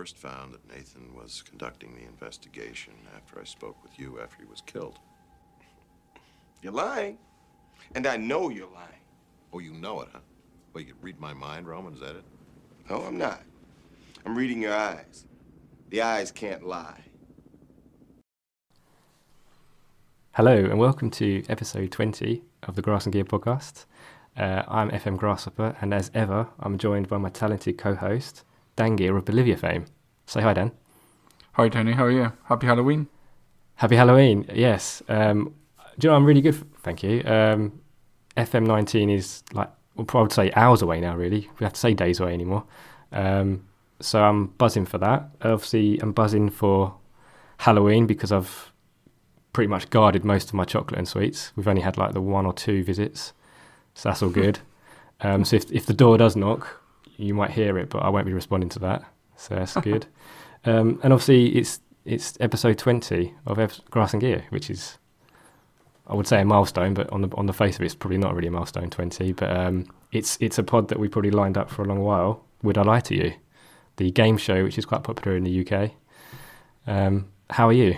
I first found that Nathan was conducting the investigation after I spoke with you after he was killed. You're lying. And I know you're lying. Oh, you know it, huh? Well, you can read my mind, Roman, is that it? No, I'm not. I'm reading your eyes. The eyes can't lie. Hello, and welcome to episode 20 of the Grass and Gear podcast. Uh, I'm FM Grasshopper, and as ever, I'm joined by my talented co host, Dan Gear of Bolivia fame. Say hi, Dan. Hi, Tony. How are you? Happy Halloween. Happy Halloween. Yes. Um, do you know, I'm really good. Thank you. Um, FM19 is like, well, I would say hours away now, really. We have to say days away anymore. Um, so I'm buzzing for that. Obviously, I'm buzzing for Halloween because I've pretty much guarded most of my chocolate and sweets. We've only had like the one or two visits, so that's all good. Um, so if if the door does knock, you might hear it, but I won't be responding to that. So that's good. Um, and obviously, it's it's episode twenty of F- Grass and Gear, which is I would say a milestone, but on the on the face of it, it's probably not really a milestone twenty. But um, it's it's a pod that we probably lined up for a long while. Would I lie to you? The game show, which is quite popular in the UK. Um, how are you?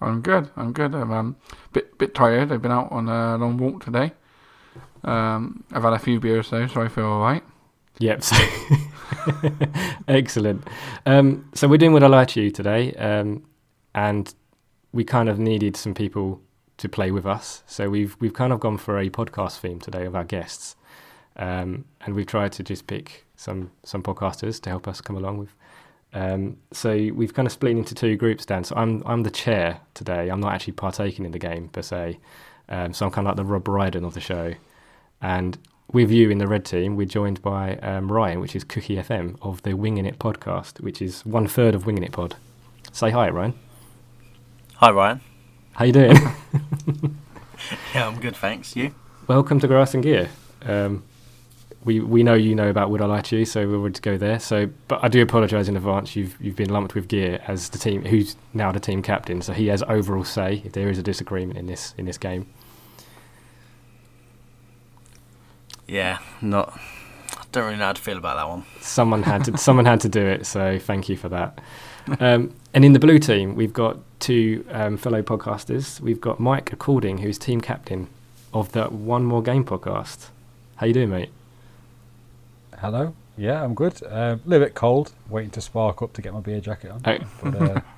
I'm good. I'm good. I'm um, bit bit tired. I've been out on a long walk today. Um, I've had a few beers though, so I feel all right. Yep. So Excellent. Um, so we're doing Would I Lie to You today, um, and we kind of needed some people to play with us. So we've we've kind of gone for a podcast theme today of our guests, um, and we've tried to just pick some some podcasters to help us come along with. Um, so we've kind of split into two groups, Dan. So I'm I'm the chair today. I'm not actually partaking in the game per se. Um, so I'm kind of like the Rob Brydon of the show, and with you in the red team, we're joined by um, Ryan, which is Cookie FM of the Winging It podcast, which is one third of Winging It Pod. Say hi, Ryan. Hi, Ryan. How you doing? Yeah, I'm good, thanks. You? Welcome to Grass and Gear. Um, we we know you know about Would I Lie to You, so we're ready to go there. So, but I do apologise in advance. You've you've been lumped with Gear as the team who's now the team captain, so he has overall say if there is a disagreement in this in this game. Yeah, not. I don't really know how to feel about that one. Someone had to someone had to do it, so thank you for that. Um, and in the blue team, we've got two um, fellow podcasters. We've got Mike According, who's team captain of the One More Game podcast. How you doing, mate? Hello. Yeah, I'm good. Uh, a little bit cold, waiting to spark up to get my beer jacket on. Oh. But uh,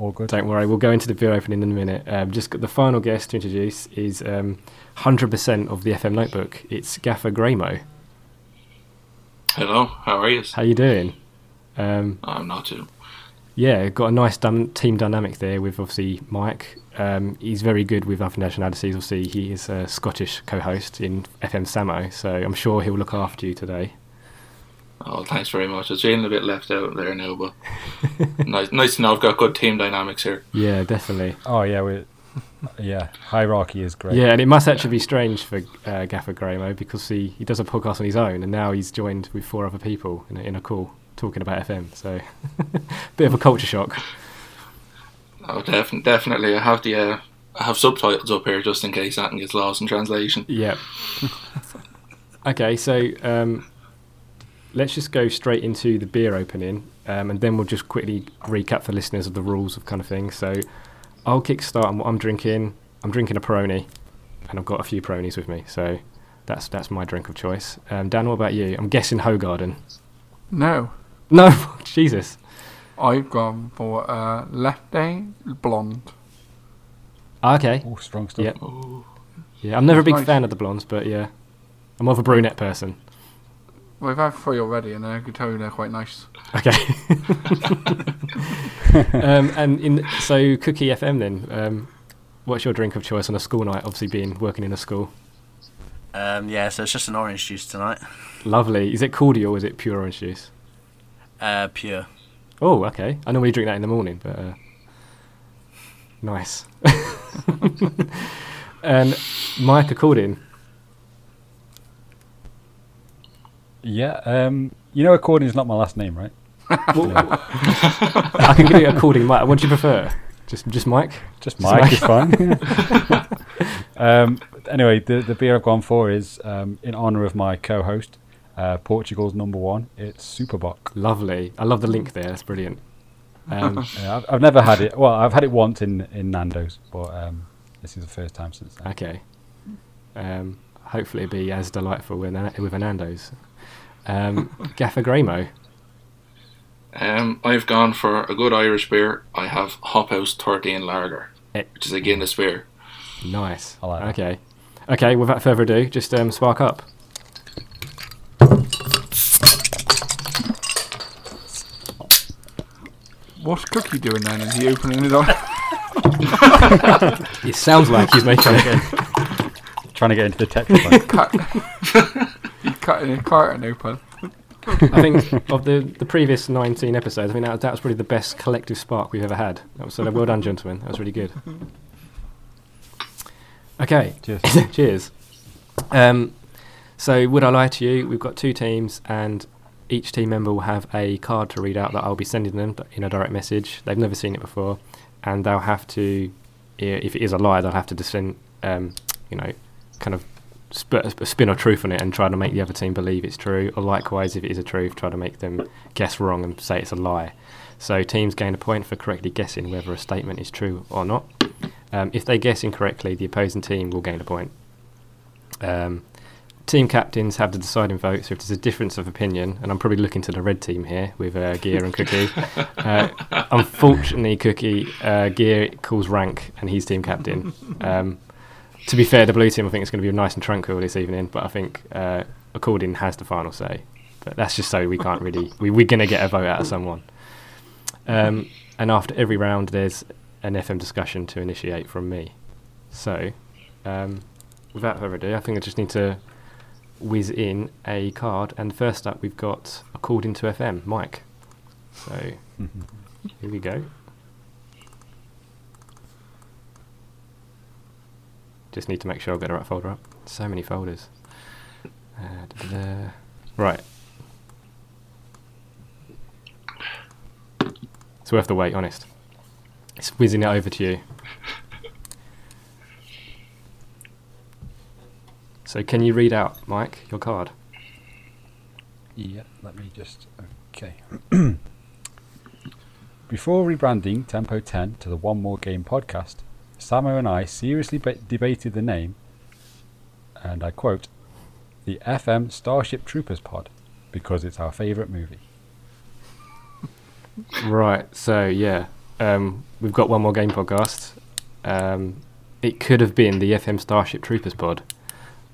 all good. Don't worry, we'll go into the beer opening in a minute. Um, just got the final guest to introduce is um, 100% of the FM Notebook. It's Gaffer Graymo. Hello, how are you? How you doing? Um, I'm not too. yeah, got a nice dum- team dynamic there with obviously Mike. Um, he's very good with other nationalities. Obviously, he is a Scottish co-host in FM Samo, so I'm sure he'll look after you today. Oh, thanks very much. It's feeling a bit left out there now, but nice, nice to know I've got good team dynamics here. Yeah, definitely. Oh yeah, we. Yeah, hierarchy is great. Yeah, and it must actually be strange for uh, Gaffer Graymo because he, he does a podcast on his own, and now he's joined with four other people in a, in a call talking about FM. So, bit of a culture shock. Oh, definitely, definitely. I have the uh, I have subtitles up here just in case that gets lost in translation. Yep. okay, so um, let's just go straight into the beer opening, um, and then we'll just quickly recap for listeners of the rules of kind of thing. So I'll kickstart on what I'm drinking. I'm drinking a Peroni, and I've got a few Peronis with me, so that's that's my drink of choice. Um, Dan, what about you? I'm guessing Hoegaarden. No, No, Jesus. I've gone for uh, Leffe Blonde. Ah, Okay. Oh, strong stuff. Yep. Yeah, I'm never a big Nice. fan of the blondes, but yeah, I'm more of a brunette person. We've had three already, and I can tell you they're quite nice. Okay. um, and in so Cookie FM then, um, what's your drink of choice on a school night? Obviously, being working in a school. Um, yeah, so it's just an orange juice tonight. Lovely. Is it cordial or is it pure orange juice? Uh, pure. Oh, okay. I normally drink that in the morning, but uh, nice. and Mike According. Yeah. Um, you know, according is not my last name, right? I can give you According Mike. What do you prefer? Just just Mike. Just Just Mike Mike. is fine. um, anyway, the the beer I've gone for is um, in honor of my co-host, uh, Portugal's number one. It's Super Bock. Lovely. I love the link there. That's brilliant. Um, Yeah, I've, I've never had it. Well, I've had it once in in Nando's, but um, this is the first time since then. okay. Um, hopefully, it'll be as delightful with, with a Nando's. Um, Gaffer Graymo. Um, I've gone for a good Irish beer. I have Hop House 13 Lager, Eh. which is again a Guinness beer. Nice. I like that. okay. Okay, without further ado, just um, spark up. What's Cookie doing then? Is he opening it up? It sounds like he's making it. Trying to get into the Tetra Cut. He's cutting a carton open. I think of the, the previous 19 episodes, I think that, that was probably the best collective spark we've ever had. That was, so well done, gentlemen. That was really good. Okay. Cheers. Cheers. Um, so, would I lie to you? We've got two teams, and each team member will have a card to read out that I'll be sending them in a direct message. They've never seen it before, and they'll have to, if it is a lie, they'll have to descend, um, you know, kind of sp- a spin of truth on it and try to make the other team believe it's true, or likewise, if it is a truth, try to make them guess wrong and say it's a lie. So teams gain a point for correctly guessing whether a statement is true or not. Um, if they guess incorrectly, the opposing team will gain a point. Um, team captains have the deciding vote, so if there's a difference of opinion, and I'm probably looking to the red team here with uh, Gear and Cookie. uh, unfortunately, Cookie uh, Gear calls rank, and he's team captain. Um, to be fair, the blue team I think it's going to be nice and tranquil this evening, but I think uh, According has the final say. But that's just so we can't really we, we're going to get a vote out of someone. Um, and after every round, there's an FM discussion to initiate from me. So, um, without further ado, I think I just need to whiz in a card. And first up, we've got According to FM, Mike. So, here we go. Just need to make sure I've got the right folder up. So many folders. Uh. Right. It's worth the wait, honest. It's whizzing it over to you. So, can you read out, Mike, your card? Yeah, let me just. Okay. Before rebranding Tempo 10 to the One More Game podcast, Samo and I seriously ba- debated the name, and I quote, the FM Starship Troopers pod, because it's our favourite movie. Right. So, yeah, um, we've got one more game podcast. Um, it could have been the FM Starship Troopers pod.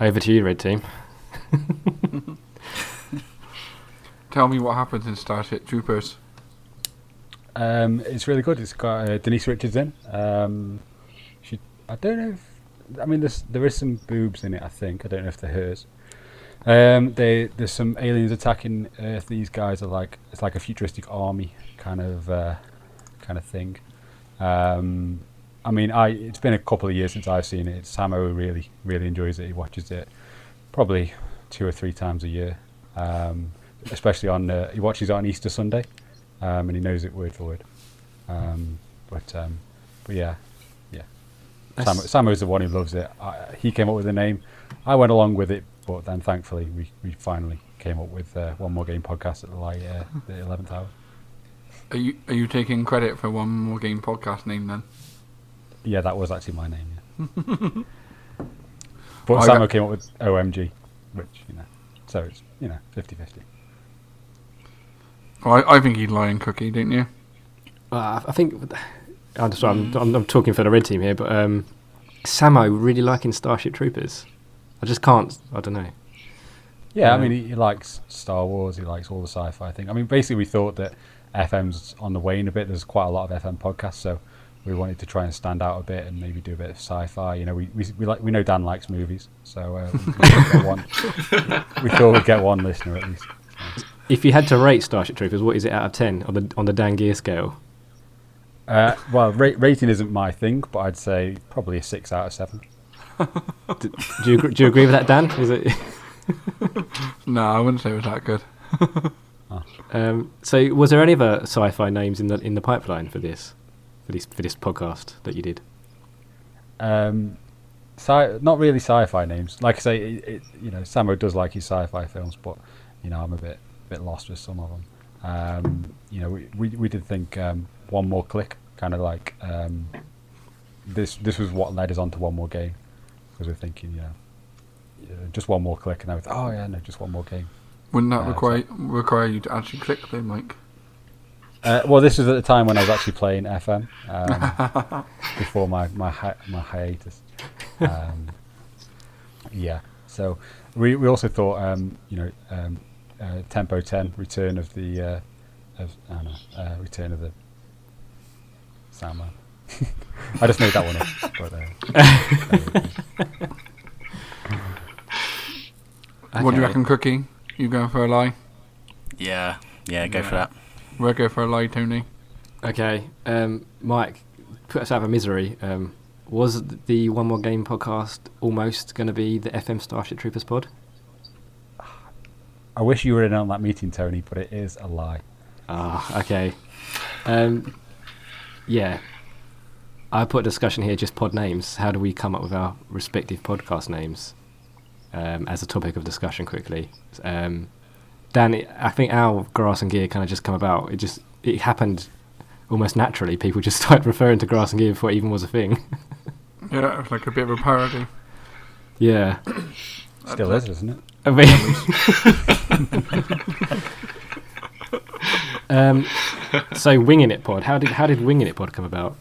Over to you, Red Team. Tell me what happens in Starship Troopers. Um, it's really good. It's got uh, Denise Richards in. Um, she, I don't know if, I mean, there's, there is some boobs in it. I think I don't know if they're hers. Um, they, there's some aliens attacking Earth. These guys are like it's like a futuristic army kind of uh, kind of thing. Um, I mean, I it's been a couple of years since I've seen it. Samo really really enjoys it. He watches it probably two or three times a year, um, especially on uh, he watches it on Easter Sunday, um, and he knows it word for word. Um, but um, but yeah, yeah. Samo, That's- Samo's the one who loves it. I, he came up with the name. I went along with it, but then thankfully we, we finally came up with uh, one more game podcast at the like uh, the eleventh hour. Are you are you taking credit for one more game podcast name then? Yeah, that was actually my name. Yeah. but I Samo got- came up with OMG, which you know, so it's you know 50-50. Well, I, I think he'd lie in Cookie, didn't you? Uh, I think I'm, sorry, I'm, I'm, I'm talking for the red team here, but um, Samo really liking Starship Troopers. I just can't. I don't know. Yeah, I mean he, he likes Star Wars. He likes all the sci-fi thing. I mean, basically we thought that FM's on the wane a bit. There's quite a lot of FM podcasts, so we wanted to try and stand out a bit and maybe do a bit of sci-fi. You know, we we, we like we know Dan likes movies, so uh, we, thought we'd get one, we thought we'd get one listener at least. If you had to rate Starship Troopers, what is it out of ten on the on the Dan Gear scale? Uh, well, ra- rating isn't my thing, but I'd say probably a six out of seven. Do, do you agree, do you agree with that, Dan? Is it? No, I wouldn't say it was that good. Um, so, was there any other sci-fi names in the in the pipeline for this for this for this podcast that you did? Um, sci- not really sci-fi names. Like I say, it, it, you know, Samo does like his sci-fi films, but you know I'm a bit bit lost with some of them. Um, you know, we, we we did think um, one more click, kind of like um, this. This was what led us on to one more game because we're thinking, you know, yeah, just one more click, and I was, oh yeah, no, just one more game. Wouldn't that Uh, require require you to actually click though, Mike? Uh, well, this was at the time when I was actually playing FM um, before my my hi- my hiatus. Um, yeah, so we we also thought, um, you know, um, uh, Tempo Ten, Return of the, uh, of I don't know, uh, Return of the Sandman. I just made that one up. But, uh, What do you reckon, Cookie? You going for a lie? Yeah, yeah, go for that. We'll go for a lie, Tony. Okay, um, Mike, put us out of misery. Um, was the One More Game podcast almost going to be the FM Starship Troopers pod? I wish you were in on that meeting, Tony, but it is a lie. Ah, okay. Um, yeah. I put a discussion here, just pod names. How do we come up with our respective podcast names um, as a topic of discussion quickly? Um, Dan, I think our grass and gear kind of just come about. It just it happened almost naturally. People just started referring to grass and gear before it even was a thing. Yeah, it's like a bit of a parody. yeah. Still is, isn't it? I mean, um, so winging it pod. How did how did winging it pod come about?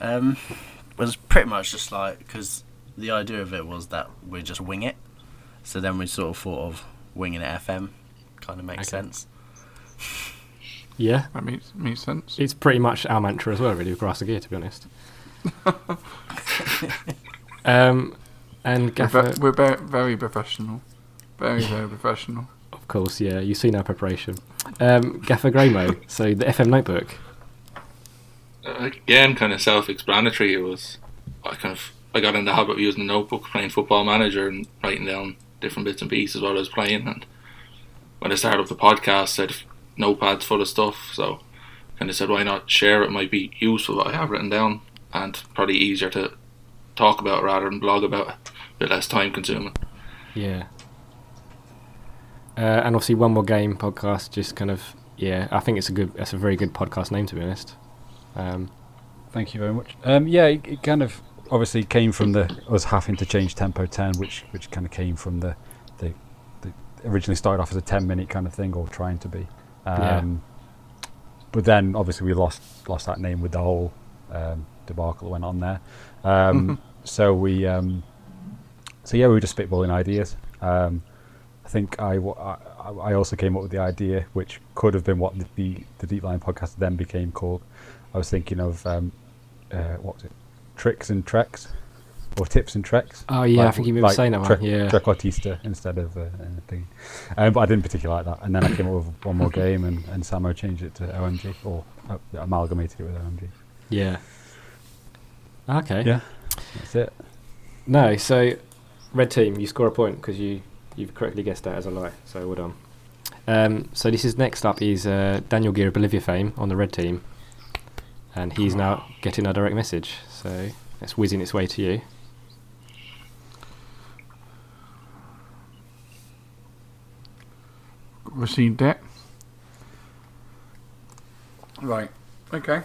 Um, it was pretty much just like because the idea of it was that we just wing it. So then we sort of thought of winging it FM. Kind of makes Okay. sense. Yeah, That makes makes sense. it's pretty much our mantra as well, really, with grass and gear, to be honest. um, and We're, Gaffer, ve- we're ve- very professional. Very, very professional. of course, yeah, you've seen our preparation. Um, Gaffer Graymo, so the FM notebook. again, kind of self-explanatory. It was I kind of I got in the habit of using a notebook, playing Football Manager, and writing down different bits and pieces while I was playing. And when I started up the podcast, I had notepads full of stuff. So kind of said, why not share it? Might be useful what I have written down, and probably easier to talk about rather than blog about it. A bit less time consuming. Yeah. Uh, and obviously, one more game podcast. Just kind of, yeah. I think it's a good. That's a very good podcast name, to be honest. Um, Thank you very much. Um, yeah, it, it kind of obviously came from the us having to change tempo ten, which which kind of came from the the, the originally started off as a ten minute kind of thing, or trying to be. Yeah. Um, But then obviously we lost lost that name with the whole um, debacle that went on there. Um, so we um, so yeah, we were just spitballing ideas. Um, I think I, I I also came up with the idea, which could have been what the the, the Deep Line podcast then became called. I was thinking of um, uh, what was it, tricks and treks, or tips and treks. Oh, yeah, I think you remember saying that one, Trek, yeah. Trequartista instead of uh, anything. Um, but I didn't particularly like that. And then I came up with one more game, and, and Samo changed it to OMG, or uh, amalgamated it with OMG. yeah. Okay. Yeah, that's it. No, so red team, you score a point because you you've correctly guessed that as a lie. So well done. Um, so this is next up is uh, Daniel Gear of Bolivia fame on the red team, and he's now getting a direct message. So it's whizzing its way to you. Received it. Right. Okay.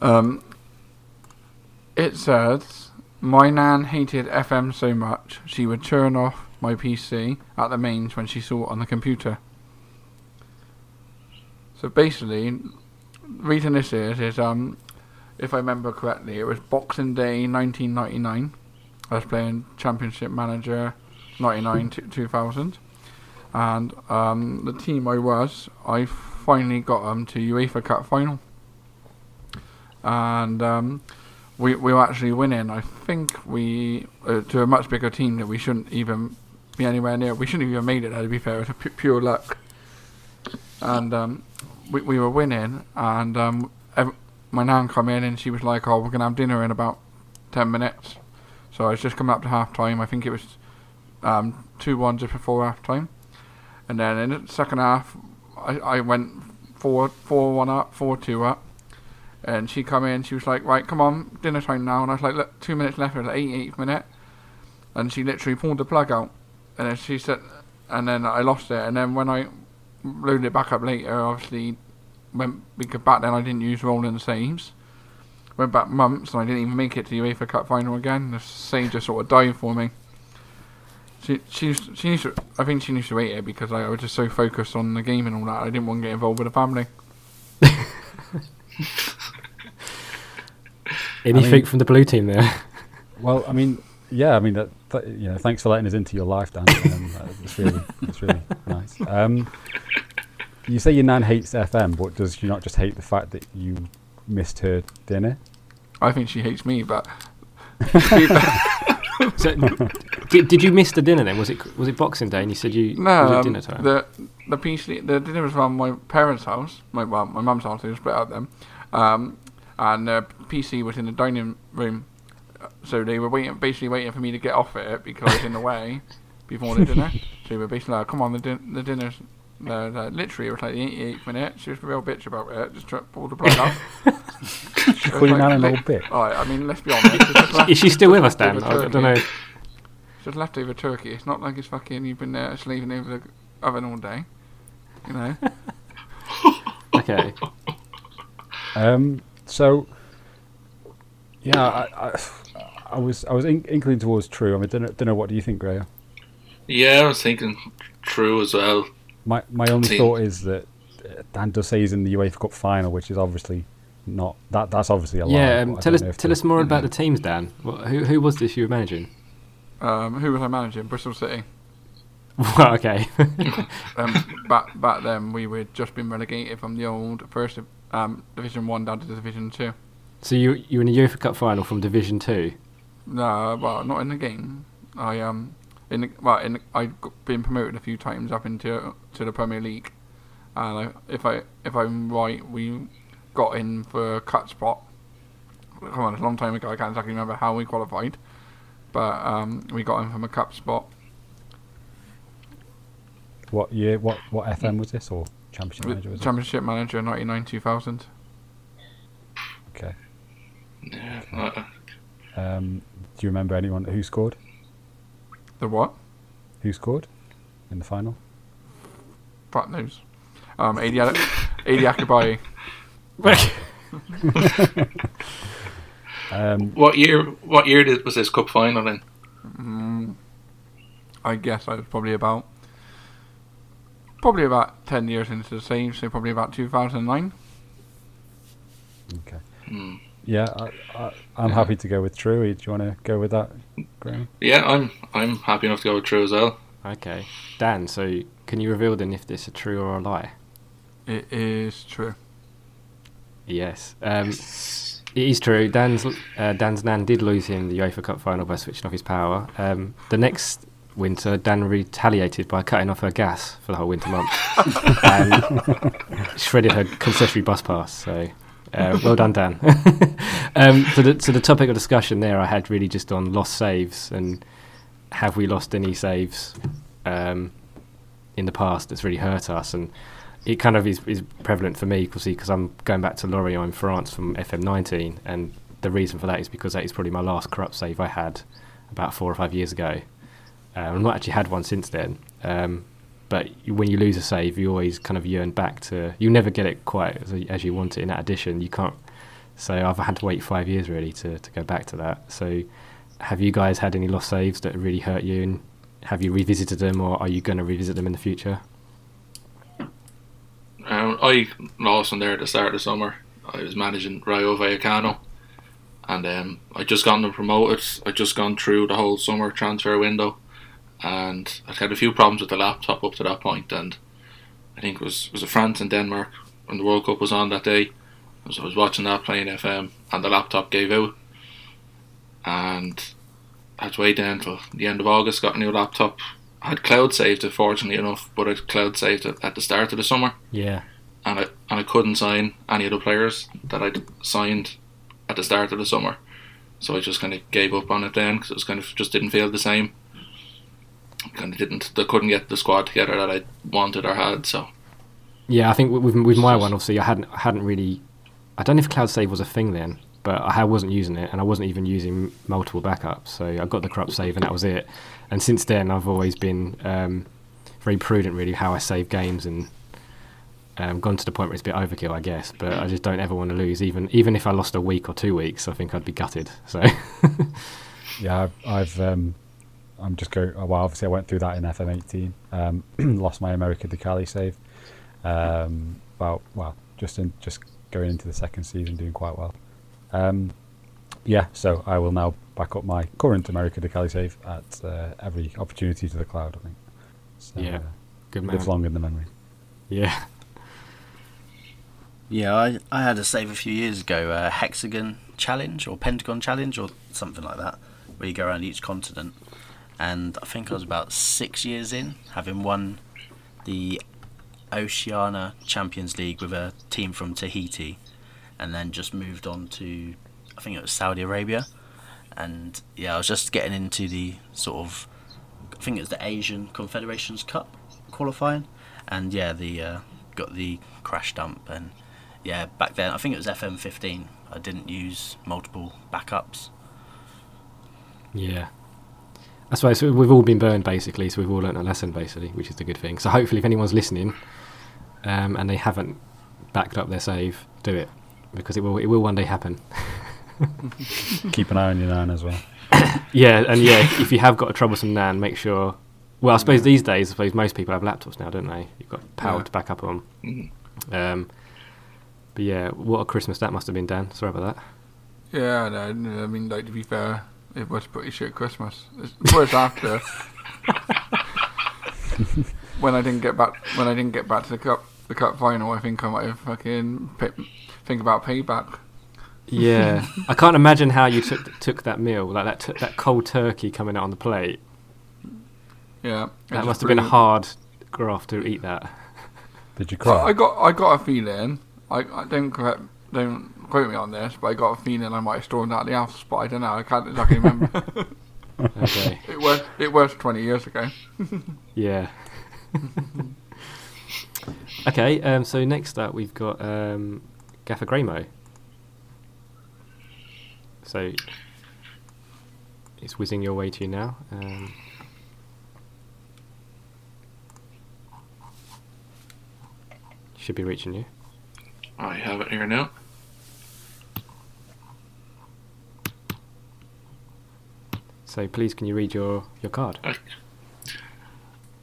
Um. It says my nan hated FM so much she would turn off my PC at the mains when she saw it on the computer. So basically, the reason this is is um, if I remember correctly, it was Boxing Day 1999. I was playing Championship Manager 99 to 2000 and um, the team I was, I finally got them to UEFA Cup final, and um, we we were actually winning. I think we uh, to a much bigger team that we shouldn't even be anywhere near. We shouldn't have even made it. To be fair, it was pu- pure luck, and um, we we were winning, and um, ev- my nan come in and she was like, "Oh, we're gonna have dinner in about ten minutes." So I was just coming up to half time. I think it was um, two one just before half time. And then in the second half, I, I went four four one up, four two up, and she come in. She was like, "Right, come on, dinner time now." And I was like, "Look, two minutes left." It was the 88th minute, and she literally pulled the plug out, and then she said, and then I lost it. And then when I loaded it back up later, obviously went because back then I didn't use rolling saves. Went back months and I didn't even make it to the UEFA Cup final again. The save just sort of died for me. She she she used to, I think she used to hate it because I was just so focused on the game and all that. I didn't want to get involved with the family. Anything mean- from the blue team there? Well, I mean, yeah, I mean, that, that, you know, thanks for letting us into your life, Dan. Um, uh, it's really, it's really nice. Um, you say your nan hates FM, but does she not just hate the fact that you missed her dinner? I think she hates me, but so, did, did you miss the dinner then? Was it was it Boxing Day? And you said you no, was it um, dinner time? the the PC the dinner was around my parents' house, my well, my mum's house. They were split up then, um, and the PC was in the dining room. Uh, So they were waiting, basically waiting for me to get off it because I was in the way before the dinner. So they were basically like, "Come on, the din- the dinner's." No, no, literally, it was like the 88th minute. She was a real bitch about it. Just try, pull the plug out. She Call your like, nan a "Li- little bit. Alright, I mean, let's be honest. left- Is she still with us, just Dan? I, I don't know. turkey. It's just leftover turkey. It's not like it's fucking you've been there slaving over the oven all day. You know. Okay. Um, so, yeah, I, I, I was, I was in, inkling towards true. I mean, don't know, don't know what do you think, Graham? Yeah, I was thinking true as well. My, my only Team. thought is that uh, Dan does say he's in the UEFA Cup final, which is obviously not that. That's obviously a lie. Yeah, um, tell us tell the- us more about the teams, Dan. What, who who was this you were managing? Um, who was I managing? Bristol City. Well, okay. Um, back back then we were just been relegated from the old first um, Division One down to Division Two. So you you were in the UEFA Cup final from Division Two. No, well, not in the game. I um, in the, well, in the, I'd g- been promoted a few times up into to the Premier League, and I, if I if I'm right, we got in for a cut spot. Come on, it's a long time ago. I can't exactly remember how we qualified, but um, we got in from a cup spot. What year? What what FM was this or Championship Manager? Was it? Championship manager, ninety nine two thousand. Okay. Yeah, uh, Um, do you remember anyone who scored? The what? Who scored in the final? Fuck knows. Um, Adi Ade Akinbiyi. Um, what year? What year did, was this cup final in? Mm, I guess I was probably about probably about ten years into the same, so probably about two thousand nine. okay. Hmm. Yeah, I, I, I'm happy to go with True. Do you want to go with that, Graham? Yeah, I'm I'm happy enough to go with true as well. okay, Dan. So can you reveal then if this is a true or a lie? It is true. Yes. Um, it is true. Dan's uh, Dan's nan did lose him the UEFA Cup final by switching off his power. Um, the next winter, Dan retaliated by cutting off her gas for the whole winter month and shredded her concessionary bus pass. So. Uh, well done, Dan. um, so, the, so the topic of discussion there I had really just on lost saves and have we lost any saves um, in the past that's really hurt us and it kind of is, is prevalent for me because I'm going back to Lorient in France from FM19, and the reason for that is because that is probably my last corrupt save I had about four or five years ago. Uh, I've not actually had one since then. Um, but when you lose a save, you always kind of yearn back to. You never get it quite as, as you want it. In that addition, you can't. So I've had to wait five years really to, to go back to that. So have you guys had any lost saves that really hurt you, and have you revisited them, or are you going to revisit them in the future? Um, I lost one there at the start of the summer. I was managing Rayo Vallecano, and um, I just gotten them promoted. I just gone through the whole summer transfer window, and I'd had a few problems with the laptop up to that point. And I think it was was France and Denmark when the World Cup was on that day. I was, I was watching that playing FM, and the laptop gave out, and I had to wait until the end of August. Got a new laptop. I had cloud saved it, fortunately enough, but I cloud saved it at the start of the summer Yeah. and I and I couldn't sign any of the players that I'd signed at the start of the summer. So I just kind of gave up on it then because it was kind of just didn't feel the same. Kind of didn't. They couldn't get the squad together that I wanted or had. So Yeah, I think with with with my one, obviously, I hadn't hadn't really. I don't know if cloud save was a thing then, but I wasn't using it, and I wasn't even using multiple backups. So I got the corrupt save, and that was it. And since then, I've always been um, very prudent, really, how I save games and um, gone to the point where it's a bit overkill, I guess. But I just don't ever want to lose, even even if I lost a week or two weeks. I think I'd be gutted. So Yeah, I've, I've um, I'm just going. Well, obviously, I went through that in FM18. Um, lost my America de Cali save. Um, about well, just in just going into the second season, doing quite well. Um, yeah, so I will now back up my current America de Cali save at uh, every opportunity to the cloud. I think. So, Yeah, uh, good man. lives long in the memory. Yeah, Yeah, I, I had a save a few years ago, uh, Hexagon Challenge or Pentagon Challenge or something like that, where you go around each continent. And I think I was about six years in, having won the Oceania Champions League with a team from Tahiti, and then just moved on to, I think it was Saudi Arabia. And yeah, I was just getting into the sort of, I think it was the Asian Confederations Cup qualifying, and yeah, the uh, got the crash dump and yeah, back then I think it was FM15. I didn't use multiple backups. yeah. I suppose we've all been burned basically, so we've all learnt a lesson basically, which is the good thing. So hopefully, if anyone's listening um, and they haven't backed up their save, do it because it will it will one day happen. Keep an eye on your nine as well. Yeah, and yeah, if, if you have got a troublesome NAN, make sure. Well, I suppose these days, I suppose most people have laptops now, don't they? You've got power Yeah. to back up on. Mhm. Um, but yeah, what a Christmas that must have been, Dan. Sorry about that. Yeah, no, no, I mean, like to be fair, it was pretty shit Christmas. It was after when I didn't get back when I didn't get back to the cup the cup final. I think I might have fucking pay, think about payback. Yeah, I can't imagine how you took took that meal, like that t- that cold turkey coming out on the plate. Yeah, That must have been a hard graft to eat that. Did you cry? I cry? got I got a feeling. I, I don't correct, don't quote me on this, but I got a feeling I might have stormed out the house, but I don't know. I can't exactly remember. Okay, it was it was twenty years ago. yeah. okay, um, so next up we've got um, Gaffer Graymo. So it's whizzing your way to you now. Um, should be reaching you. I have it here now. So please, can you read your, your card?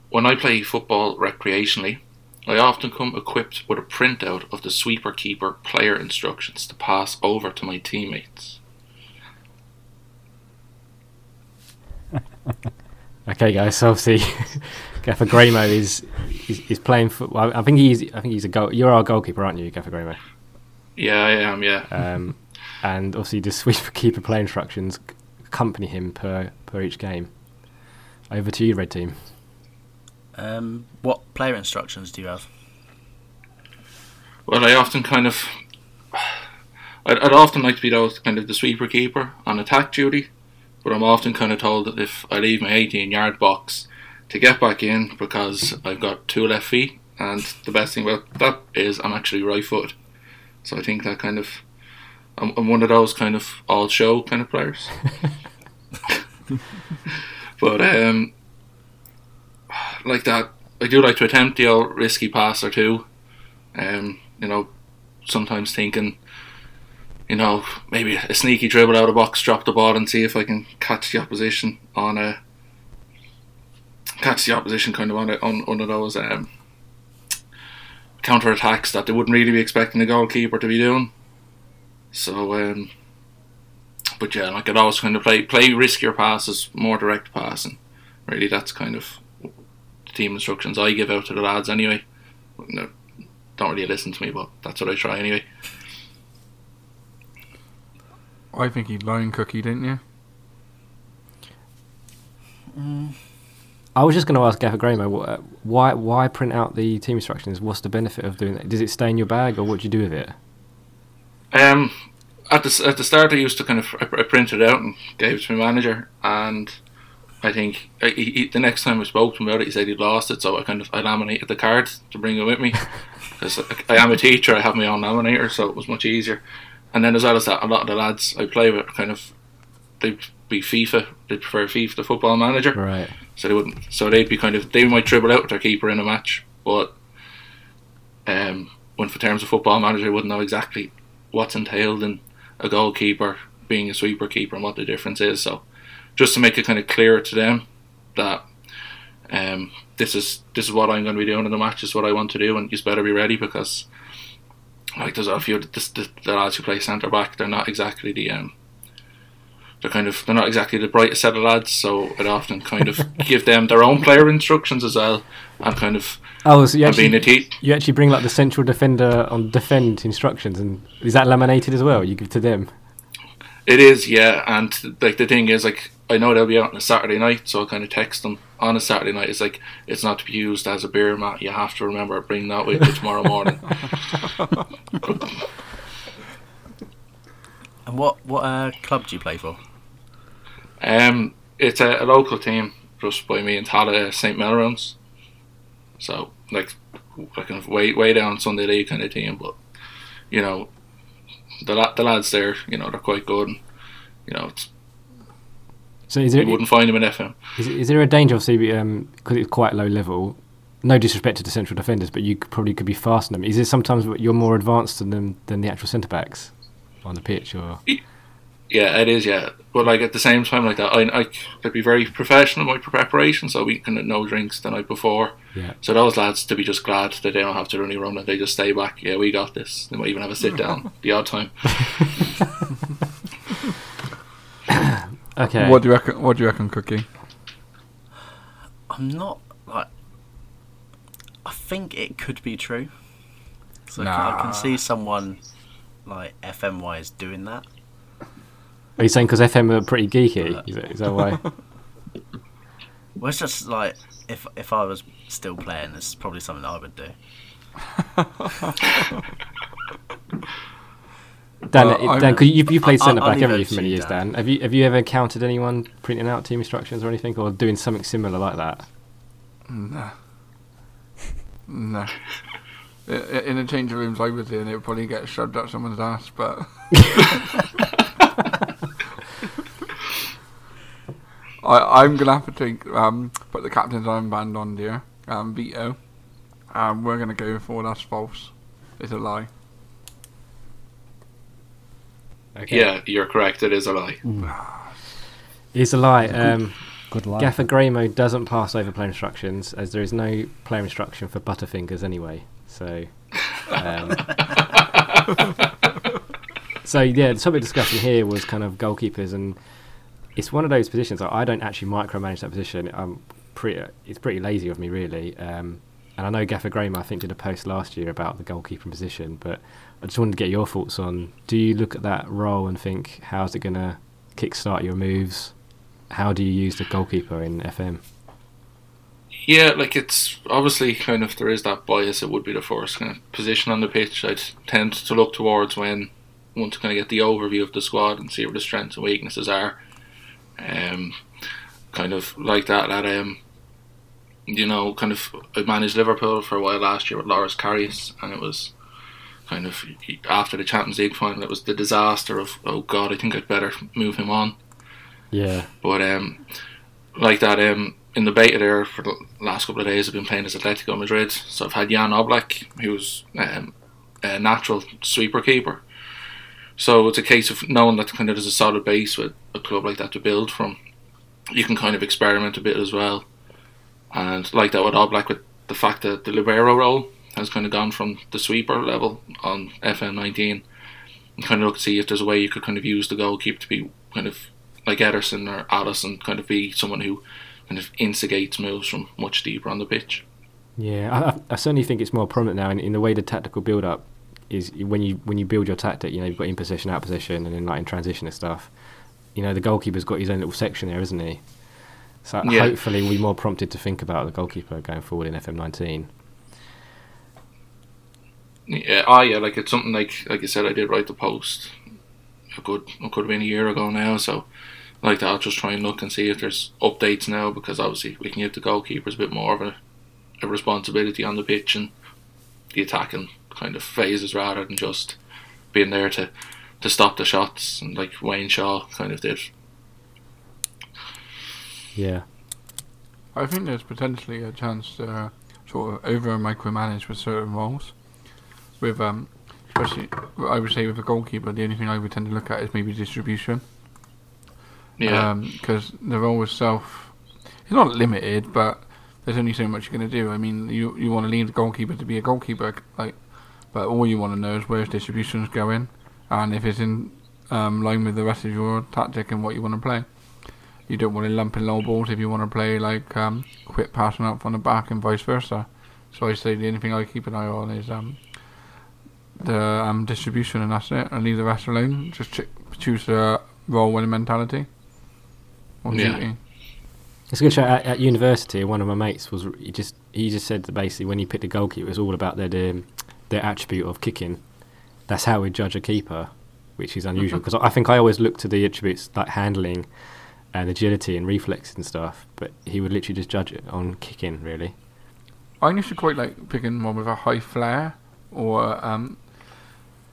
When I play football recreationally, I often come equipped with a printout of the sweeper keeper player instructions to pass over to my teammates. Okay, guys. So obviously, Gaffer Graymo is, is is playing football. I think he's I think he's a goal. You're our goalkeeper, aren't you, Gaffer Graymo? Yeah, I am, yeah. Um, and obviously, the sweeper keeper play instructions accompany him per per each game. Over to you, red team. Um, what player instructions do you have? Well, I often kind of. I'd, I'd often like to be those kind of the sweeper keeper on attack duty, but I'm often kind of told that if I leave my 18 yard box to get back in because I've got two left feet, and the best thing about that is I'm actually right foot. So I think that kind of. I'm, I'm one of those kind of all show kind of players. but um, like that, I do like to attempt the old risky pass or two. Um, you know, sometimes thinking, you know, maybe a sneaky dribble out of the box, drop the ball, and see if I can catch the opposition on a catch the opposition kind of on a, on one of those um, counter attacks that they wouldn't really be expecting the goalkeeper to be doing. So, um, but yeah, like I'd always kind of play play riskier passes, more direct passing. Really, that's kind of the team instructions I give out to the lads anyway. No, don't really listen to me, but that's what I try anyway. I think he line cookie, didn't you? I was just going to ask Gaffer Graymo, wh- uh, why why print out the team instructions? What's the benefit of doing that? Does it stay in your bag, or what do you do with it? Um, at the at the start, I used to kind of I, I printed it out and gave it to my manager, and I think I, he, he- the next time I spoke to him about it, he said he'd lost it, so I kind of I laminated the card to bring it with me because I am a teacher, I have my own laminator, so it was much easier. And then as well as that, a lot of the lads I play with kind of they'd be FIFA. They prefer FIFA, the football manager. Right. So they wouldn't. So they'd be kind of they might dribble out with their keeper in a match, but um, when for terms of football manager, they wouldn't know exactly what's entailed in a goalkeeper being a sweeper keeper and what the difference is. So just to make it kind of clearer to them that um, this is this is what I'm going to be doing in the match. This is what I want to do, and you better be ready because like there's a few the, the, the lads who play centre back. They're not exactly the um, they're kind of they're not exactly the brightest set of lads, so I'd often kind of give them their own player instructions as well, and kind of Oh, so you and being actually, a te- you actually bring like the central defender on defend instructions, and is that laminated as well? You give to them. It is, yeah, and like the thing is, like I know they'll be out on a Saturday night, so I kind of text them on a Saturday night. It's like it's not to be used as a beer mat. You have to remember bring that with you tomorrow morning. And what what uh, club do you play for? Um, it's a, a local team just by me in Tallaght, St Melrose. So like, like kind of way way down Sunday League kind of team, but you know, the la- the lads there, you know, they're quite good. And, you know, it's, So is there you wouldn't find them in FM. is, is there a danger of CB because it's quite low level? No disrespect to the central defenders, but you could, probably could be faster than them. Is it sometimes you're more advanced than them than the actual centre backs on the pitch, or Yeah, it is. Yeah, but like at the same time, like that, I I could be very professional in my preparation. So we can of no drinks the night before. yeah? So those lads to be just glad that they don't have to do any running. They just stay back. Yeah, we got this. They might even have a sit down the odd time. Okay. What do you reckon? What do you reckon, Cookie? I'm not like. I think it could be true. So I, can, I can see someone like FM wise doing that. Are you saying because FM are pretty geeky? Is that, is that why? Well, it's just like if if I was still playing, this is probably something I would do. Dan, Well, Dan, cause you you played centre back, leave haven't you, for many you, years, Dan. Dan? Have you have you ever encountered anyone printing out team instructions or anything, or doing something similar like that? No. No. I- I- In a change of rooms I was in, it would probably get shoved up someone's ass, but. I, I'm gonna have to take um, put the captain's armband on here, um, veto. Um, we're gonna go for that's false. It's a lie. Okay. Yeah, you're correct. It is a lie. It's a lie. Um, Good lie. Gaffer Greymo doesn't pass over player instructions, as there is no player instruction for Butterfingers anyway. So, um, so yeah, the topic discussion here was kind of goalkeepers, and it's one of those positions. Like, I don't actually micromanage that position. I'm pretty. It's pretty lazy of me, really. Um, and I know Gaffer Graham, I think, did a post last year about the goalkeeper position, but I just wanted to get your thoughts on: Do you look at that role and think, how's it going to kickstart your moves? How do you use the goalkeeper in FM? Yeah, like it's obviously kind of there is that bias. It would be the first kind of position on the pitch. I'd tend to look towards when want to kind of get the overview of the squad and see where the strengths and weaknesses are. Um, kind of like that. That um, you know, kind of I managed Liverpool for a while last year with Loris Karius, and it was kind of after the Champions League final. It was the disaster of oh god, I think I'd better move him on. Yeah, But um, like that, um, in the beta there for the last couple of days, I've been playing as Atletico Madrid. So I've had Jan Oblak, who's um, a natural sweeper keeper. So it's a case of knowing that kind of there's a solid base with a club like that to build from. You can kind of experiment a bit as well, and like that with Oblak, with the fact that the libero role has kind of gone from the sweeper level on FM19, and kind of look see if there's a way you could kind of use the goalkeeper to be kind of like Ederson or Alisson, kind of be someone who kind of instigates moves from much deeper on the pitch. yeah. I, I- certainly think it's more prominent now in, in the way the tactical build-up is when you when you build your tactic. You know, you've got in position, out position, and then like in transition and stuff. You know, the goalkeeper's got his own little section there, isn't he? So Yeah. hopefully, we're more prompted to think about the goalkeeper going forward in FM19. Yeah, ah, yeah, like it's something like like I said, I did write the post. A good, it could have been a year ago now. So, like that, I'll just try and look and see if there's updates now because obviously we can give the goalkeepers a bit more of a, a responsibility on the pitch and the attacking kind of phases rather than just being there to to stop the shots and like Wayne Shaw kind of did Yeah. I think there's potentially a chance to uh, sort of over micromanage with certain roles. With um, especially I would say with a goalkeeper, the only thing I would tend to look at is maybe distribution. Yeah. Because the role itself, it's not limited, but there's only so much you're going to do. I mean, you you want to leave the goalkeeper to be a goalkeeper, like, but all you want to know is where's distributions going, and if it's in um, line with the rest of your tactic and what you want to play. You don't want to lump in low balls if you want to play like um, quick passing up from the back and vice versa. So I say the only thing I keep an eye on is um, the um, distribution, and that's it. And leave the rest alone. Just ch- choose a role winning mentality. Or Yeah. duty. It's a good show. At, at university, one of my mates was he just he just said that basically when you pick the goalkeeper, it was all about their um, their attribute of kicking. That's how we judge a keeper, which is unusual because I think I always look to the attributes like handling and agility and reflexes and stuff, but he would literally just judge it on kicking, really. I used to quite like picking one with a high flair or um,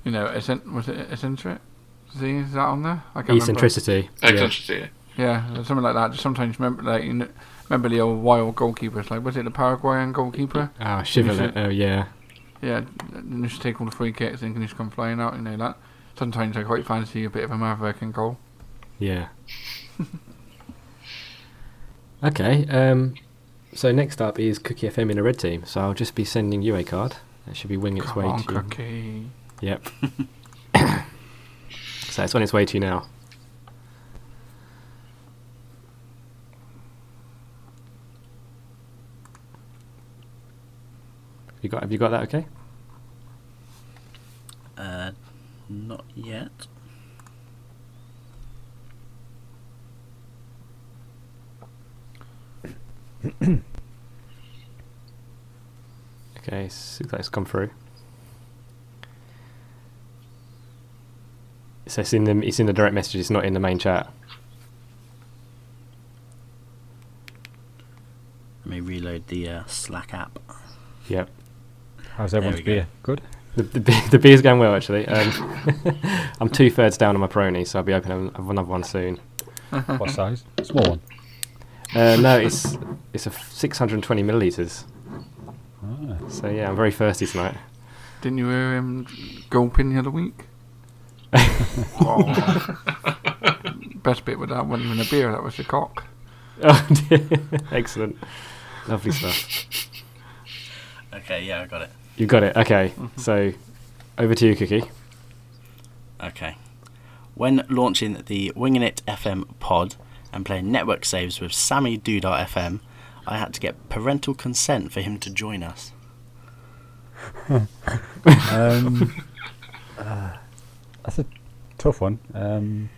you know, eccent- was it eccentric? See, is that on there? I can't remember. Eccentricity. yeah. Eccentricity. Yeah, something like that. Just sometimes remember, like, you know, remember the old wild goalkeepers. Like, was it the Paraguayan goalkeeper? Ah, Chilavert. Oh, yeah. Yeah, and just take all the free kicks and can just come flying out. You know that. Sometimes I quite fancy a bit of a maverick in goal. Yeah. okay. Um, so next up is Cookie FM in a red team. So I'll just be sending you a card. It should be winging its Come way on, to you. cookie. Yep. so it's on its way to you now. You got? Have you got that? Okay. Uh, not yet. Okay. So that's come through. So it's in the it's in the direct message. It's not in the main chat. Let me reload the uh, Slack app. Yep. How's everyone's we go. beer? Good. The, the, be- the beer's going well actually. Um, I'm two thirds down on my Peroni, so I'll be opening another one soon. what size? Small one. Uh, no, it's it's a f- 620 milliliters. Ah. So yeah, I'm very thirsty tonight. Didn't you hear him gulping the other week? oh. Best bit with that wasn't even a beer, that was the cock. Oh, dear. excellent, lovely stuff. Okay, yeah, I got it. You got it. Okay, so over to you, Cookie. Okay. When launching the Winging It FM pod and playing network saves with Sammy Dudar FM, I had to get parental consent for him to join us. Um, uh, that's a tough one. Um,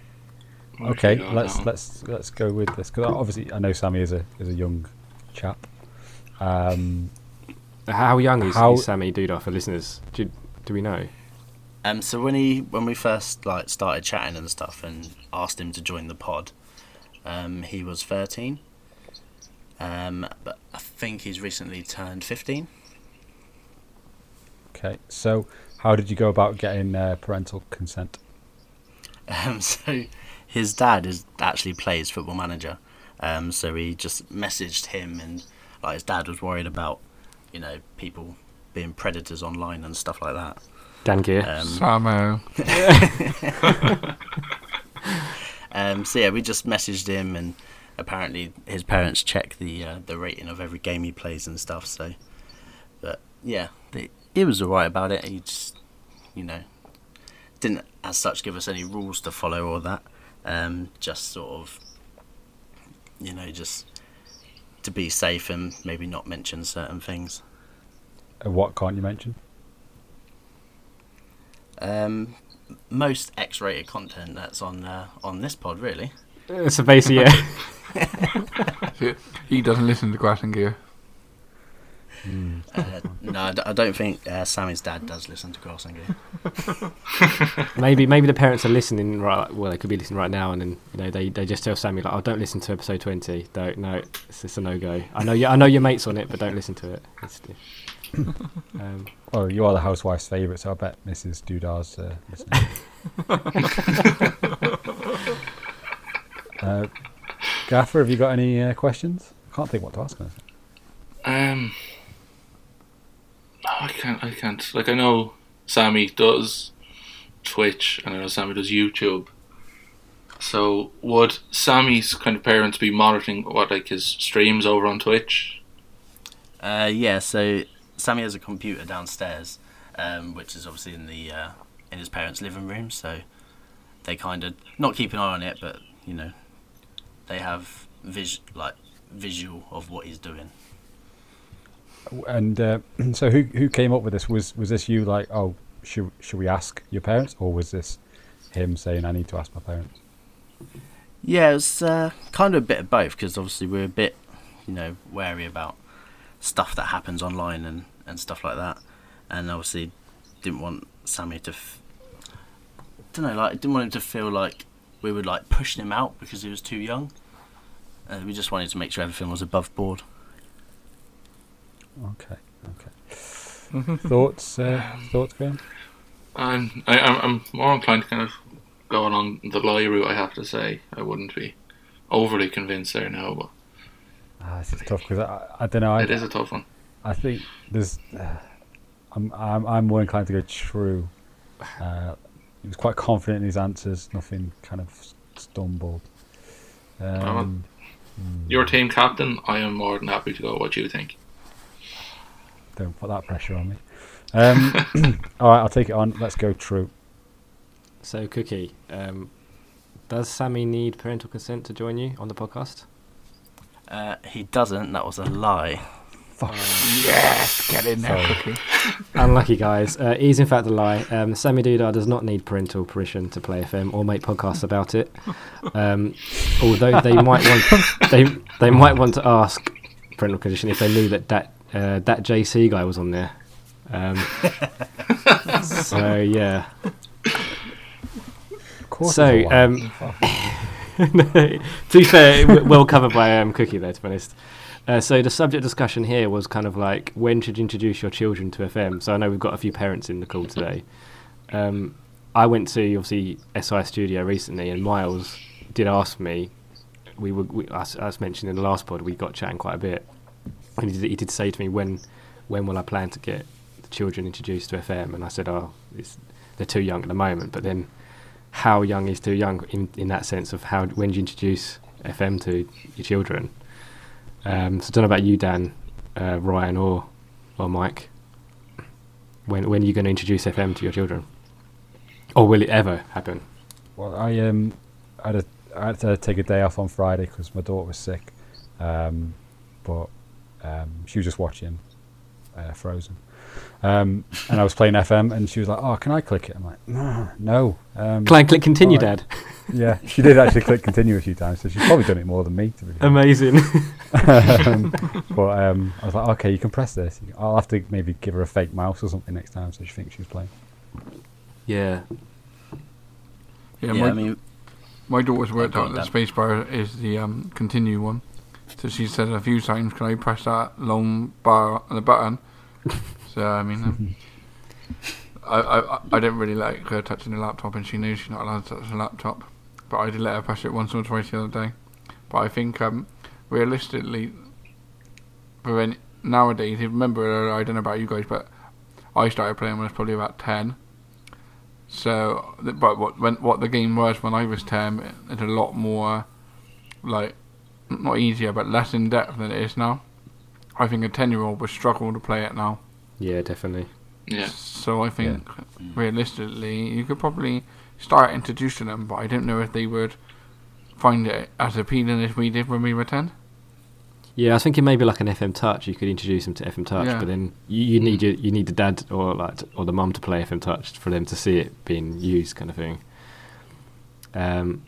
okay, have you got let's let's let's go with this because obviously I know Sammy is a is a young chap. Um, How young is, How- is Sammy Dudar for listeners? Do, do we know? Um, so when he when we first like started chatting and stuff and asked him to join the pod, um, he was thirteen. Um, but I think he's recently turned fifteen. okay, so how did you go about getting uh, parental consent? Um, so his dad is actually plays Football Manager. Um, so he just messaged him, and like his dad was worried about, you know, people being predators online and stuff like that. Dan Gear. Um, Samo. um, so yeah, we just messaged him, and apparently his parents check the uh, the rating of every game he plays and stuff. So, but yeah, the, he was alright about it. He just, you know, didn't as such give us any rules to follow or that. Um, just sort of, you know, just to be safe and maybe not mention certain things. Uh, what can't you mention? Um, most X-rated content that's on uh, on this pod, really. Uh, so basically, yeah. He doesn't listen to Grass and Gear. Uh, no, I don't think uh, Sammy's dad does listen to Grass and Gear. maybe maybe the parents are listening right. Well, they could be listening right now, and then you know they, they just tell Sammy like, "Oh, don't listen to episode 20. Don't no, it's just a no go. I know you, I know your mates on it, but don't listen to it." It's, um, Well, you are the housewife's favourite, so I bet Mrs. Dudar's uh, listening. uh, Gaffer, have you got any uh, questions? I can't think what to ask. Her. Um, I can't. I can't. Like I know Sammy does Twitch, and I know Sammy does YouTube. So would Sammy's kind of parents be monitoring what like his streams over on Twitch? Uh, yeah, so Sammy has a computer downstairs, um, which is obviously in the uh, in his parents' living room. So they kind of not keep an eye on it, but you know, they have vis like visual of what he's doing. And uh, so, who who came up with this? Was was this you? Like, oh, should should we ask your parents, or was this him saying, I need to ask my parents? Yeah, it was uh, kind of a bit of both because obviously we're a bit, you know, wary about stuff that happens online and, and stuff like that, and obviously didn't want Sammy to, f- don't know, like didn't want him to feel like we were like pushing him out because he was too young. Uh, we just wanted to make sure everything was above board. Okay, okay. thoughts, uh, thoughts, Graham? I'm I, I'm I'm more inclined to kind of go along the lie route. I have to say I wouldn't be overly convinced there now, but Ah, this is tough because I, I don't know. I, it is a tough one. I think there's. Uh, I'm, I'm I'm more inclined to go true. Uh, he was quite confident in his answers. Nothing kind of stumbled. Um, Your team captain, I am more than happy to go. What do you think? Don't put that pressure on me. Um, all right, I'll take it on. Let's go true. So, Cookie, um, does Sammy need parental consent to join you on the podcast? Uh, he doesn't. That was a lie. Fuck. Yes, get in there, Sorry. Cookie. Unlucky guys. Uh, is in fact a lie. Um, Sammy Dudar does not need parental permission to play FM or make podcasts about it. Um, although they might want they they might want to ask parental condition if they knew that that uh, that JC guy was on there. Um, so yeah. So, it's a lie. um, to be fair, well covered by um, Cookie there, to be honest. Uh, so the subject discussion here was kind of like when should you introduce your children to FM. So I know we've got a few parents in the call today. Um, I went to obviously SI Studio recently, and Miles did ask me. We were, we, as, as mentioned in the last pod, we got chatting quite a bit, and he did, he did say to me when when will I plan to get the children introduced to FM, and I said, oh, they're too young at the moment, but then how young is too young in, in that sense of how when do you introduce FM to your children? Um, so I don't know about you, Dan, uh, Ryan, or or Mike. When when are you going to introduce FM to your children? Or will it ever happen? Well, I um, I had, a, I had to take a day off on Friday because my daughter was sick, um, but um, she was just watching uh, Frozen, um, and I was playing FM, and she was like, "Oh, can I click it?" I'm like, "No, no." Um, Click, click, continue, Alright. Dad. yeah, she did actually click continue a few times, so she's probably done it more than me. To be. Amazing. um, but um, I was like, "Okay, you can press this. I'll have to maybe give her a fake mouse or something next time, so she thinks she's playing." yeah. Yeah, Yeah, my, I mean, my daughter's worked out on, that Dan. spacebar is the um, continue one. So she said a few times, "Can I press that long bar on the button?" so I mean, um, I, I I- I didn't really like her touching the laptop, and she knew she's not allowed to touch the laptop. But I did let her press it once or twice the other day. But I think um, realistically, for any, nowadays, if you remember I don't know about you guys, but I started playing when I was probably about ten. So, but what when what the game was when I was ten, it's a lot more, like, not easier, but less in depth than it is now. I think a ten-year-old would struggle to play it now. Yeah, definitely. Yeah, So I think realistically, you could probably start introducing them, but I don't know if they would find it as appealing as we did when we were ten. Yeah, I was thinking maybe like an FM Touch. You could introduce them to FM Touch, Yeah. but then you, you need your, you need the dad or like t- or the mum to play FM Touch for them to see it being used, kind of thing. Um,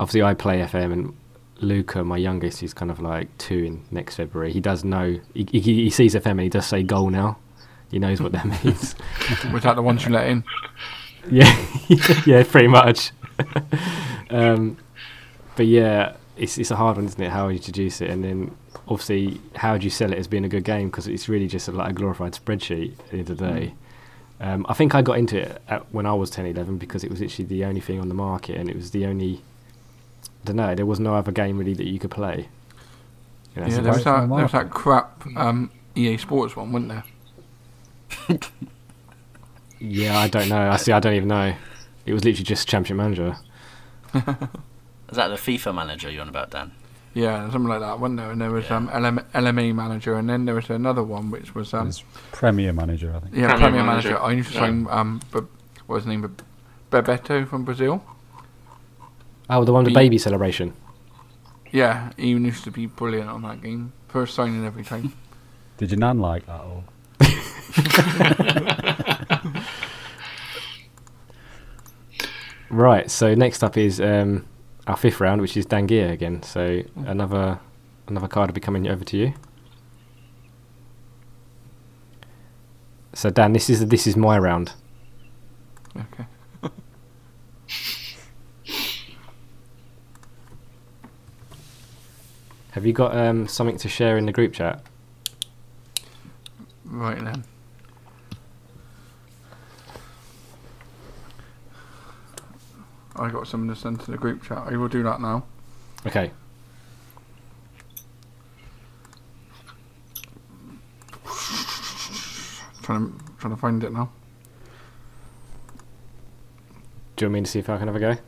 obviously, I play FM, and Luca, my youngest, he's kind of like two in next February. He does know he, he, he sees FM and he does say goal now. He knows what that means. Was that the ones you let in? Yeah, yeah, pretty much. um, but yeah, it's it's a hard one, isn't it? How you introduce it, and then obviously how do you sell it as being a good game? Because it's really just a, like a glorified spreadsheet at the end of the day. Um, I think I got into it at, when I was 10, 11 because it was literally the only thing on the market, and it was the only don't know. There was no other game really that you could play. You know, Yeah, there was that the there was that crap um, EA Sports one, wasn't there? yeah, I don't know. I see. I don't even know. It was literally just Championship Manager. Is that the FIFA manager you're on about, Dan? Yeah, something like that, wasn't there? And there was um, LM, LMA manager, and then there was another one which was um, It's Premier Manager, I think. yeah, Premier Premier, Manager. manager. I used to Yeah. sign um, Be- what was his name? Be- Bebeto from Brazil. Oh, the one with the baby celebration. Yeah, he used to be brilliant on that game. First signing every time. Did your nan like that? all? right, So next up is um, our fifth round, which is Dangier again. So another another card will be coming over to you. So Dan, this is this is my round. Okay. Have you got um, something to share in the group chat? Right then. I got something to send to the group chat. I will do that now. Okay. Trying to trying to find it now. Do you want me to see if I can have a go?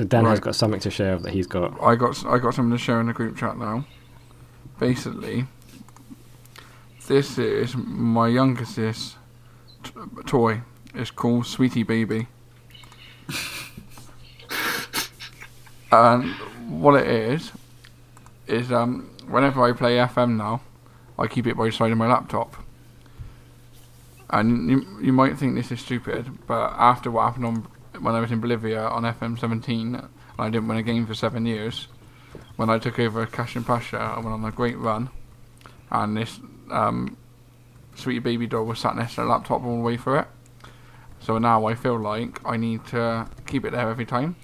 So Dan has got something to share that he's got. I got I got something to share in the group chat now. Basically, this is my youngest sis t- toy. It's called Sweetie Baby. and what it is is um whenever I play FM now, I keep it by the side of my laptop. And you, you might think this is stupid, but after what happened on when I was in Bolivia on FM 17, and I didn't win a game for seven years, when I took over Kasımpaşa, I went on a great run, and this um, sweet baby doll was sat next to the laptop all the way through it. So now I feel like I need to keep it there every time.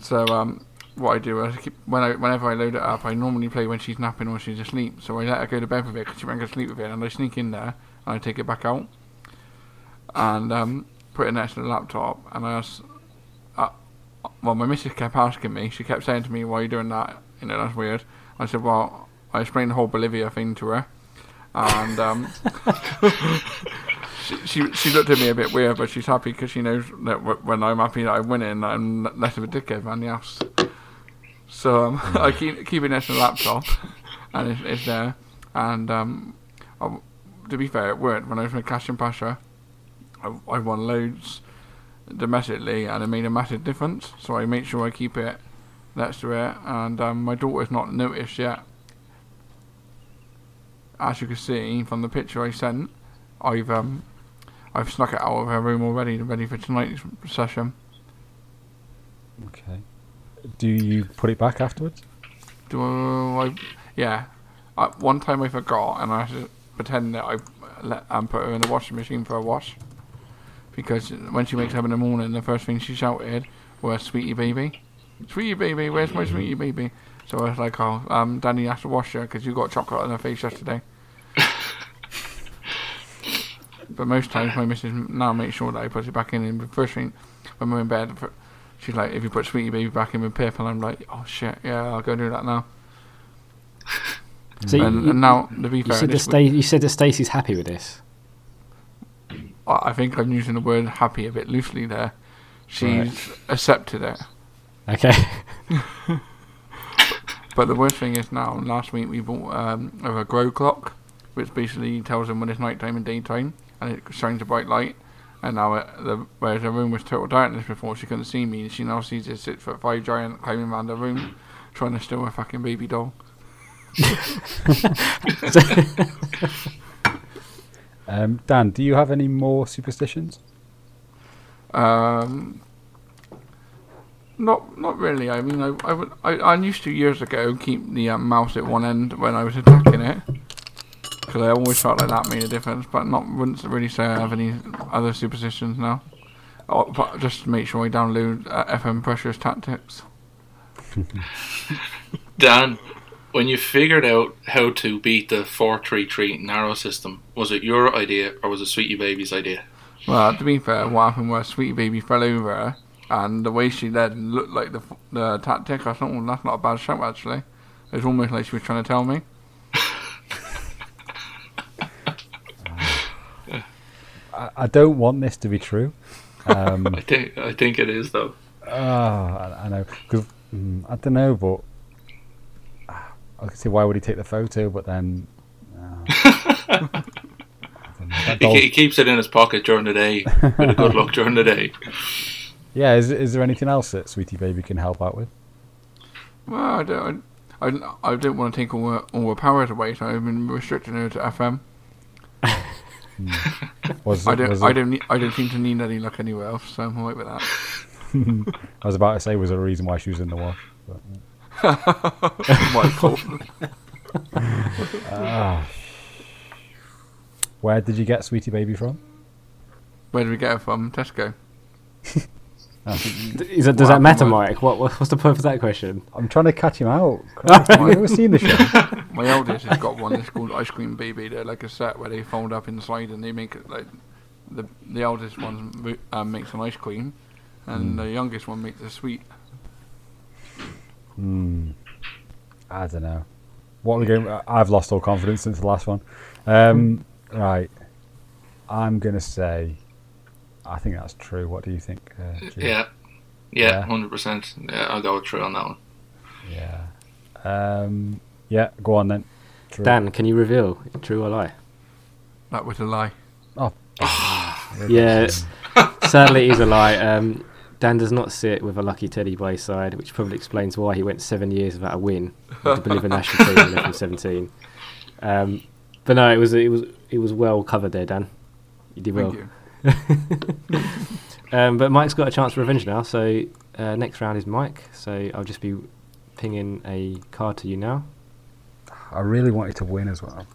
So um, what I do is I keep, when I, whenever I load it up, I normally play when she's napping or she's asleep. So I let her go to bed with it because she won't go to sleep with it, and I sneak in there and I take it back out and um, put it next to the laptop. And I was, uh, well, my missus kept asking me. She kept saying to me, "Why are you doing that?" You know, that's weird. I said, "Well, I explained the whole Bolivia thing to her." And um, she, she she looked at me a bit weird, but she's happy because she knows that w- when I'm happy that I'm winning, I'm less of a dickhead than the else. So um, I keep keep it next to the laptop, and it's, it's there. And um, I, to be fair, it worked when I was with Kasımpaşa. I, I won loads domestically, and it made a massive difference. So I make sure I keep it next to it. And um, my daughter's not noticed yet. As you can see from the picture I sent, I've um, I've snuck it out of her room already, ready for tonight's session. Okay. Do you put it back afterwards? Do I? Yeah. I, one time I forgot, and I had to pretend that I let um, put her in the washing machine for a wash. Because when she wakes up in the morning, the first thing she shouted was "Sweetie baby, sweetie baby, where's my sweetie baby?" So I was like, "Oh, um, Danny has to wash her because you got chocolate on her face yesterday." but most times, my missus now makes sure that I put it back in. And the first thing when we're in bed, she's like, "If you put sweetie baby back in with Pip," and I'm like, "Oh shit, yeah, I'll go do that now." So you, and, you- and now, to be fair, said that this you said that Stacey's happy with this. I think I'm using the word happy a bit loosely there. She's accepted it. Okay. But the worst thing is now, last week we bought um, a grow clock, which basically tells them when it's nighttime and daytime, and it shines a bright light. And now, it, the, whereas her room was total darkness before, she couldn't see me. And she now sees this six foot five giant climbing around the room, trying to steal her fucking baby doll. Um, Dan, do you have any more superstitions? Um, not not really. I mean, I I, would, I, I used to years ago keep the um, mouse at one end when I was attacking it because I always felt like that made a difference. But not wouldn't really say I have any other superstitions now. Oh, but just to make sure I download uh, FM Pressure's Tactics. Dan, when you figured out how to beat the 433 narrow system, was it your idea or was it Sweetie Baby's idea? Well, to be fair, what happened was Sweetie Baby fell over, and the way she led looked like the the tactic. I thought, well, that's not a bad shot actually. It was almost like she was trying to tell me. I, I don't want this to be true. Um, I think I think it is though. Oh, I, I know. Because mm, I don't know, but ah, I can see why would he take the photo, but then. Uh, know. That He, he keeps it in his pocket during the day with a good luck during the day. yeah, is, is there anything else that Sweetie Baby can help out with? Well, I don't. I, I, I don't want to take all her, all her powers away, so I've been restricting her to FM. Hmm. Was, I don't. was I don't. Need, I don't seem to need any luck anywhere else, so I'm alright with that. I was about to say, was there a reason why she was in the wash? But, Michael. ah. Where did you get Sweetie Baby from? Where did we get her from? Tesco. D- Is that, does What that matter, happened Mike? What, what- what's the point of that question? I'm trying to catch him out. Christ, Have you ever seen the show? My eldest has got one that's called Ice Cream Baby. They're like a set where they fold up inside and they make it like the the eldest one mo- um, makes an ice cream, and the youngest one makes a sweet. Hmm. I don't know. What are we going? I've lost all confidence since the last one. Um, right. I'm gonna say. I think that's true. What do you think? Uh, Jim? Yeah, Yeah. yeah, hundred percent. Yeah, I'll go true on that one. Yeah. Um, yeah. Go on then. True. Dan, can you reveal true or lie? That was a lie. Oh. yeah, sadly, it is a lie. Um, Dan does not sit with a lucky teddy by his side, which probably explains why he went seven years without a win to believe a national team in from 17. Um, but no, it was it was it was well covered there, Dan. You did well. Thank you. Um, but Mike's got a chance for revenge now, so uh, next round is Mike. So I'll just be pinging a card to you now. I really wanted to win as well.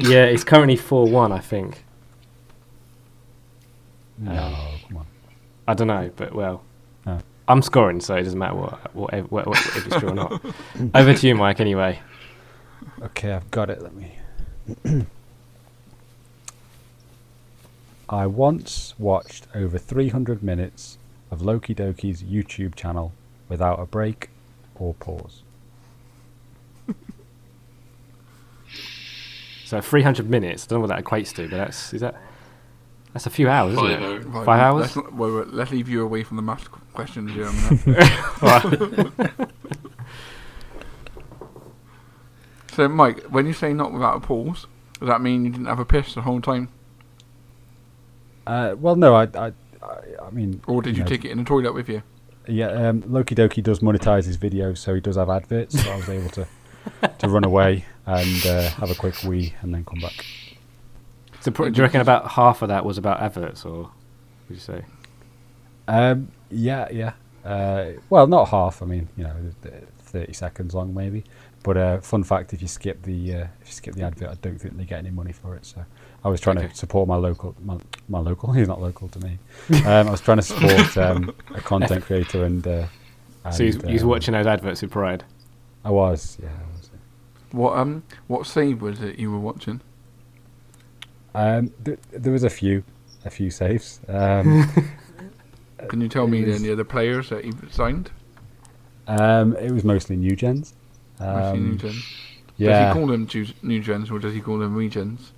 yeah, it's currently four one, I think. No, Um, come on. I don't know, but well, Oh. I'm scoring, so it doesn't matter what, what, what, what if it's true or not. Over to you, Mike. Anyway, Okay, I've got it. Let me. I once watched over 300 minutes of Loki Doki's YouTube channel without a break or pause. so 300 minutes. I don't know what that equates to, but that's is that that's a few hours, isn't Five it? hours. Right, Five hours? Let's, not- well, well, let's leave you away from the math questions, Jim. so, Mike, when you say not without a pause, does that mean you didn't have a piss the whole time, Uh, well, no, I, I, I, I mean, or did you know, take it in the toilet with you? Yeah, um, Loki Doki does monetize his videos, so he does have adverts. So I was able to to run away and uh, have a quick wee and then come back. So pr- do you reckon about half of that was about adverts, or would you say? Um, yeah, yeah. Uh, well, not half. I mean, you know, thirty seconds long maybe. But uh, fun fact: if you skip the uh, if you skip the advert, I don't think they get any money for it. So I was trying Okay. to support my local my, my local. He's not local to me. Um, I was trying to support um, a content creator and. Uh, so you and, was um, watching those adverts with pride. I was, yeah. I was. What um, what save was it you were watching? Um, th- there was a few, a few saves. Um, Can you tell me was- any other players that you signed? um, it was mostly new gens. Mostly new Um, gens. Does he call them ju- new gens or does he call them regens?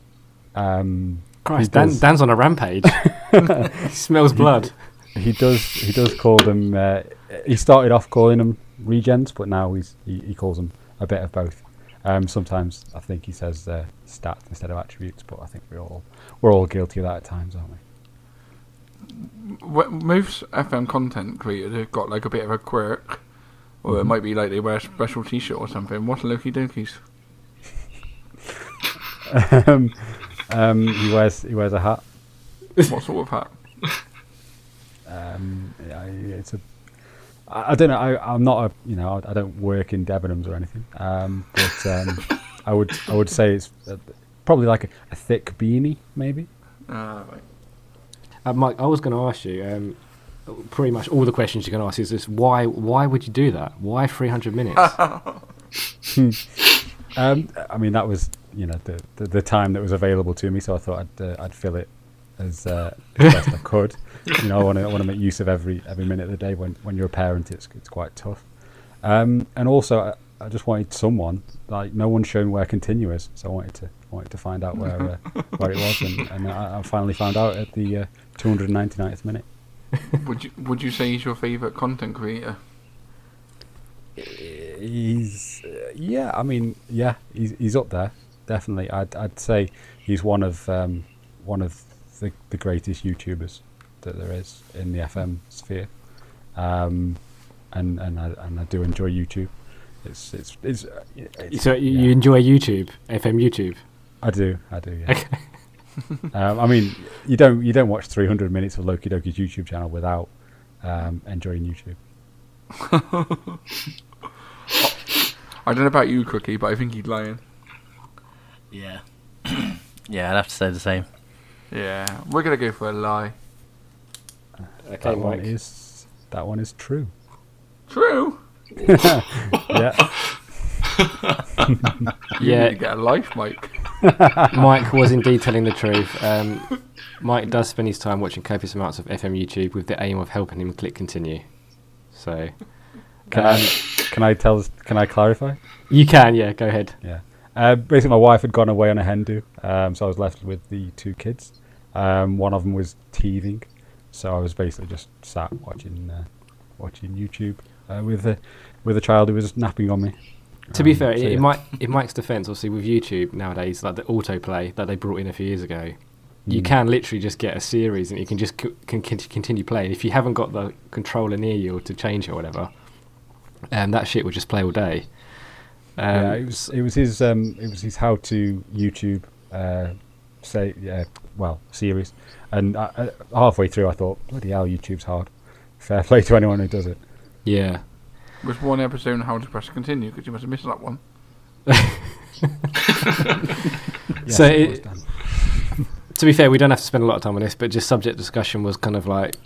um, Christ, Dan, Dan's on a rampage. he smells blood. he does. He does call them. Uh, he started off calling them regens, but now he's he, he calls them a bit of both. Um, sometimes I think he says uh, stats instead of attributes, but I think we're all we're all guilty of that at times, aren't we? Most FM content creators have got like a bit of a quirk, or it Mhm. might be like they wear a special T-shirt or something. What's Loki Dokies? um, um, he wears he wears a hat. what sort of hat? Um, yeah, it's a. I, I don't know. I, I'm not a. You know, I, I don't work in Debenhams or anything. Um, but um, I would. I would say it's uh, probably like a, a thick beanie, maybe. Ah, right. Uh, Mike, I was going to ask you. Um, pretty much all the questions you can ask is this: why? Why would you do that? Why 300 minutes? Um, I mean, that was you know the, the the time that was available to me, so I thought I'd uh, I'd fill it as, uh, as best I could. You know, I want to want to make use of every every minute of the day. When when you're a parent, it's it's quite tough. Um, and also, I, I just wanted someone like no one's shown where continue is, so I wanted to wanted to find out where uh, where it was, and, and I, I finally found out at the uh, 299th minute. would you would you say he's your favourite content creator? He's uh, yeah, I mean yeah, he's he's up there definitely. I'd I'd say he's one of um, one of the the greatest YouTubers that there is in the FM sphere, um, and and I and I do enjoy YouTube. It's it's it's, it's So you yeah. you enjoy YouTube, FM YouTube? I do I do yeah. um, I mean you don't you don't watch 300 minutes of Loki Doki's YouTube channel without um, enjoying YouTube. I don't know about you, Cookie, but I think he's lying. Yeah. yeah, I'd have to say the same. Yeah, we're gonna go for a lie. Okay, that one is that one is true. True. yeah. You Yeah. need to get a life, Mike. Mike was indeed telling the truth. Um, Mike does spend his time watching copious amounts of FM YouTube with the aim of helping him click continue. So Can Um, I can I tell can I clarify? you can, yeah, go ahead. Yeah. Uh, basically, my wife had gone away on a hen do, um, so I was left with the two kids. Um, one of them was teething, so I was basically just sat watching uh, watching YouTube uh, with a with a child who was napping on me. To be Um, fair, so in, yeah. In Mike's defence, obviously with YouTube nowadays, like the autoplay that they brought in a few years ago, you Mm. can literally just get a series and you can just c- can continue playing. If you haven't got the controller near you or to change it or whatever, um, that shit would just play all day. Um, yeah, it was it was his um, it was his how to YouTube uh, say yeah well series, and I, I, halfway through I thought bloody hell YouTube's hard. Fair play to anyone who does it. yeah. Was one episode on how to press continue because you must have missed that one. Yes, So it it- to be fair, we don't have to spend a lot of time on this, but just subject discussion was kind of like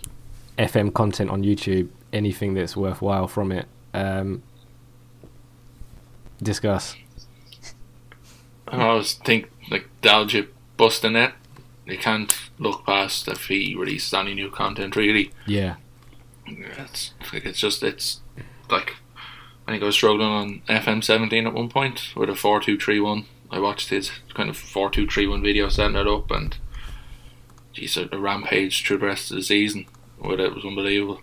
FM content on YouTube, anything that's worthwhile from it. Um, discuss. I always think like Daljit busting it. You can't look past if he releases any new content. Really, Yeah. it's like it's just it's like I think I was struggling on FM seventeen at one point with a four two three one. I watched his kind of four two three one video setting it up, and geez, a, a rampage through the rest of the season with it was unbelievable.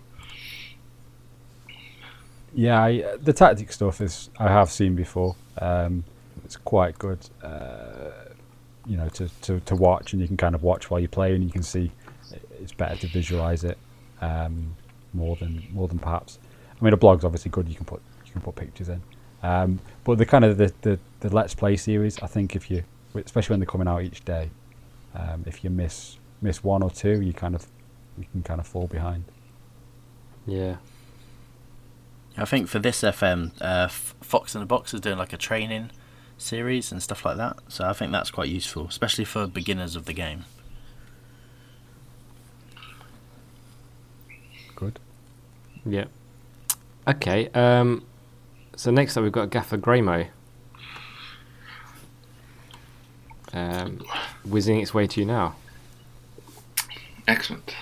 Yeah, I, the tactic stuff is I have seen before. Um, it's quite good, uh, you know, to, to, to watch, and you can kind of watch while you play, and you can see it's better to visualize it um, more than more than perhaps. I mean, a blog's obviously good. You can put you can put pictures in, um, but the kind of the, the, the Let's Play series, I think if you, especially when they're coming out each day, um, if you miss miss one or two, you kind of you can kind of fall behind. Yeah. I think for this FM, uh, Fox in the Box is doing like a training series and stuff like that. So I think that's quite useful, especially for beginners of the game. Good. Yeah. Okay. Um, so next up, we've got Gaffer Graymo. Um, whizzing its way to you now. Excellent.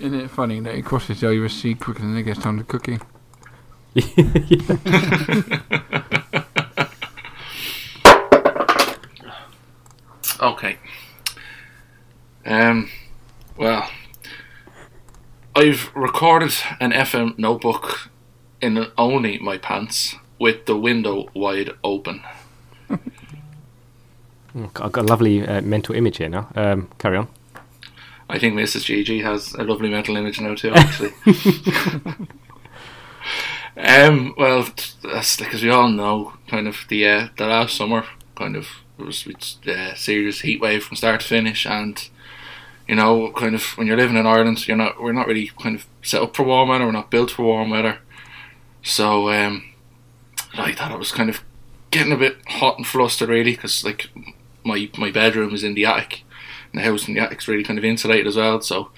Isn't it funny that it crosses the Irish Sea quicker than it gets down to cookie? Okay. Um. Well, I've recorded an FM notebook in only my pants with the window wide open. I've got a lovely uh, mental image here now. Um, carry on. I think Mrs. Gigi has a lovely mental image now too, actually. um, well, t- that's like as we all know, kind of the uh, the last summer, kind of it was a serious heat wave from start to finish, and you know, kind of when you're living in Ireland, you're not we're not really kind of set up for warm weather. We're not built for warm weather, so um, I thought I was kind of getting a bit hot and flustered, really, because like my my bedroom is in the attic and the house in the attic's really kind of insulated as well, so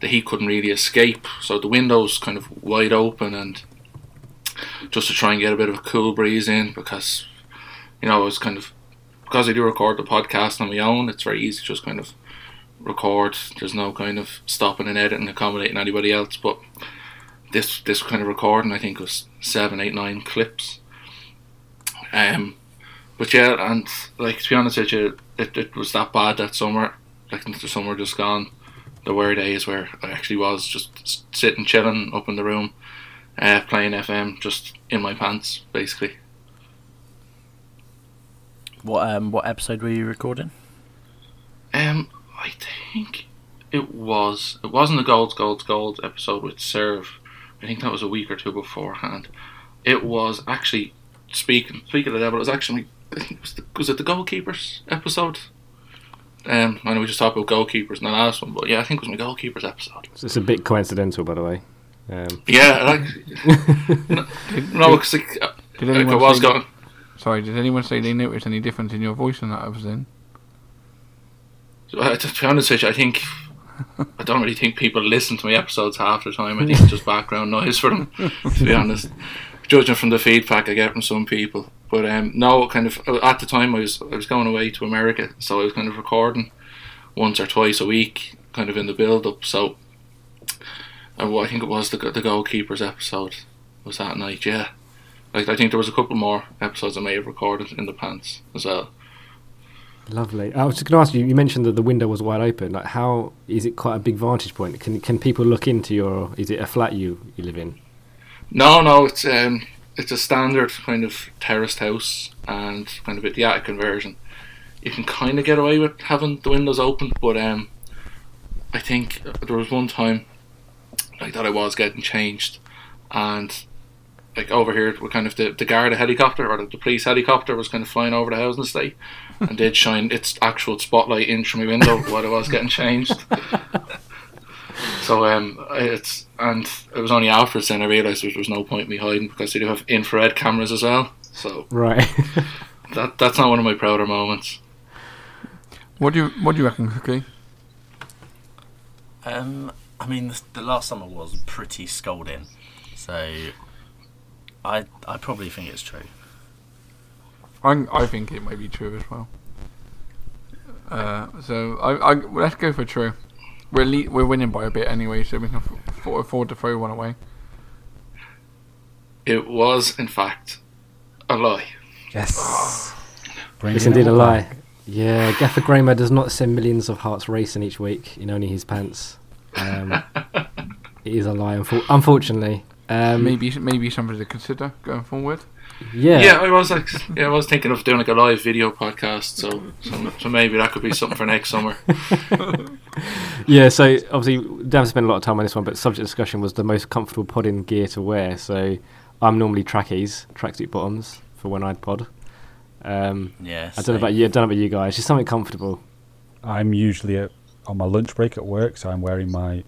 the heat couldn't really escape. So the windows kind of wide open, and just to try and get a bit of a cool breeze in, because you know I was kind of because I do record the podcast on my own. It's very easy to just kind of record. There's no kind of stopping and editing, accommodating anybody else. But this this kind of recording, I think, was seven, eight, nine clips. Um, but yeah, and like to be honest with you, it, it was that bad that summer. Like the summer just gone. There were days where I actually was just sitting, chilling up in the room, uh, playing FM, just in my pants, basically. What um what episode were you recording? Um, I think it was. It wasn't the Gold, Gold, Gold episode with Serve. I think that was a week or two beforehand. It was actually speaking speaking of the but It was actually I think it was, the, was it the goalkeepers episode? Um, I know we just talked about goalkeepers in the last one, but yeah, I think it was my goalkeepers episode. So it's a bit coincidental, by the way. Um, Yeah, like no, because like, like I was say- going. Sorry, did anyone say they noticed any difference in your voice than that episode? Uh, to be honest with you, I think I don't really think people listen to my episodes half the time. I think it's just background noise for them. to be honest, judging from the feedback I get from some people. But um, no, kind of at the time I was I was going away to America, so I was kind of recording once or twice a week, kind of in the build up. So uh, well, I think it was the the goalkeepers episode was that night. Yeah, like I think there was a couple more episodes I may have recorded in the pants as well. lovely. I was just going to ask you. You mentioned that the window was wide open. Like, how is it quite a big vantage point? Can can people look into your? Is it a flat you you live in? No, no, it's um, it's a standard kind of terraced house and kind of bit the attic conversion. You can kind of get away with having the windows open, but um, I think there was one time like that I was getting changed, and like over here, we kind of the the Garda helicopter or the, the police helicopter was kind of flying over the housing estate, and did shine its actual spotlight in through my window while I was getting changed. So um, it's and it was only afterwards then I realised there was no point in me hiding because they do have infrared cameras as well. So Right. that that's not one of my prouder moments. What do you What do you reckon, Cookie? Um, I mean, the, the last summer was pretty scolding, so I I probably think it's true. I I think it might be true as well. Uh, so I, I let's go for true. We're le- we're winning by a bit anyway, so we can f- afford to throw one away. It was in fact a lie. Yes. Bring It's it indeed a lie. Yeah, Gaffer Gramer does not send millions of hearts racing each week in only his pants. Um, it is a lie, unfor- unfortunately. Um, maybe maybe something to consider going forward. Yeah. Yeah, I was like, yeah, I was thinking of doing like a live video podcast. So so, so maybe that could be something for next summer. Yeah, so obviously, we haven't spent a lot of time on this one, but subject discussion was the most comfortable podding gear to wear. So I'm normally trackies, tracksuit bottoms for when I'd pod. Um, Yeah. I don't know about you. I don't know about you guys. Just something comfortable. I'm usually at, on my lunch break at work, so I'm wearing my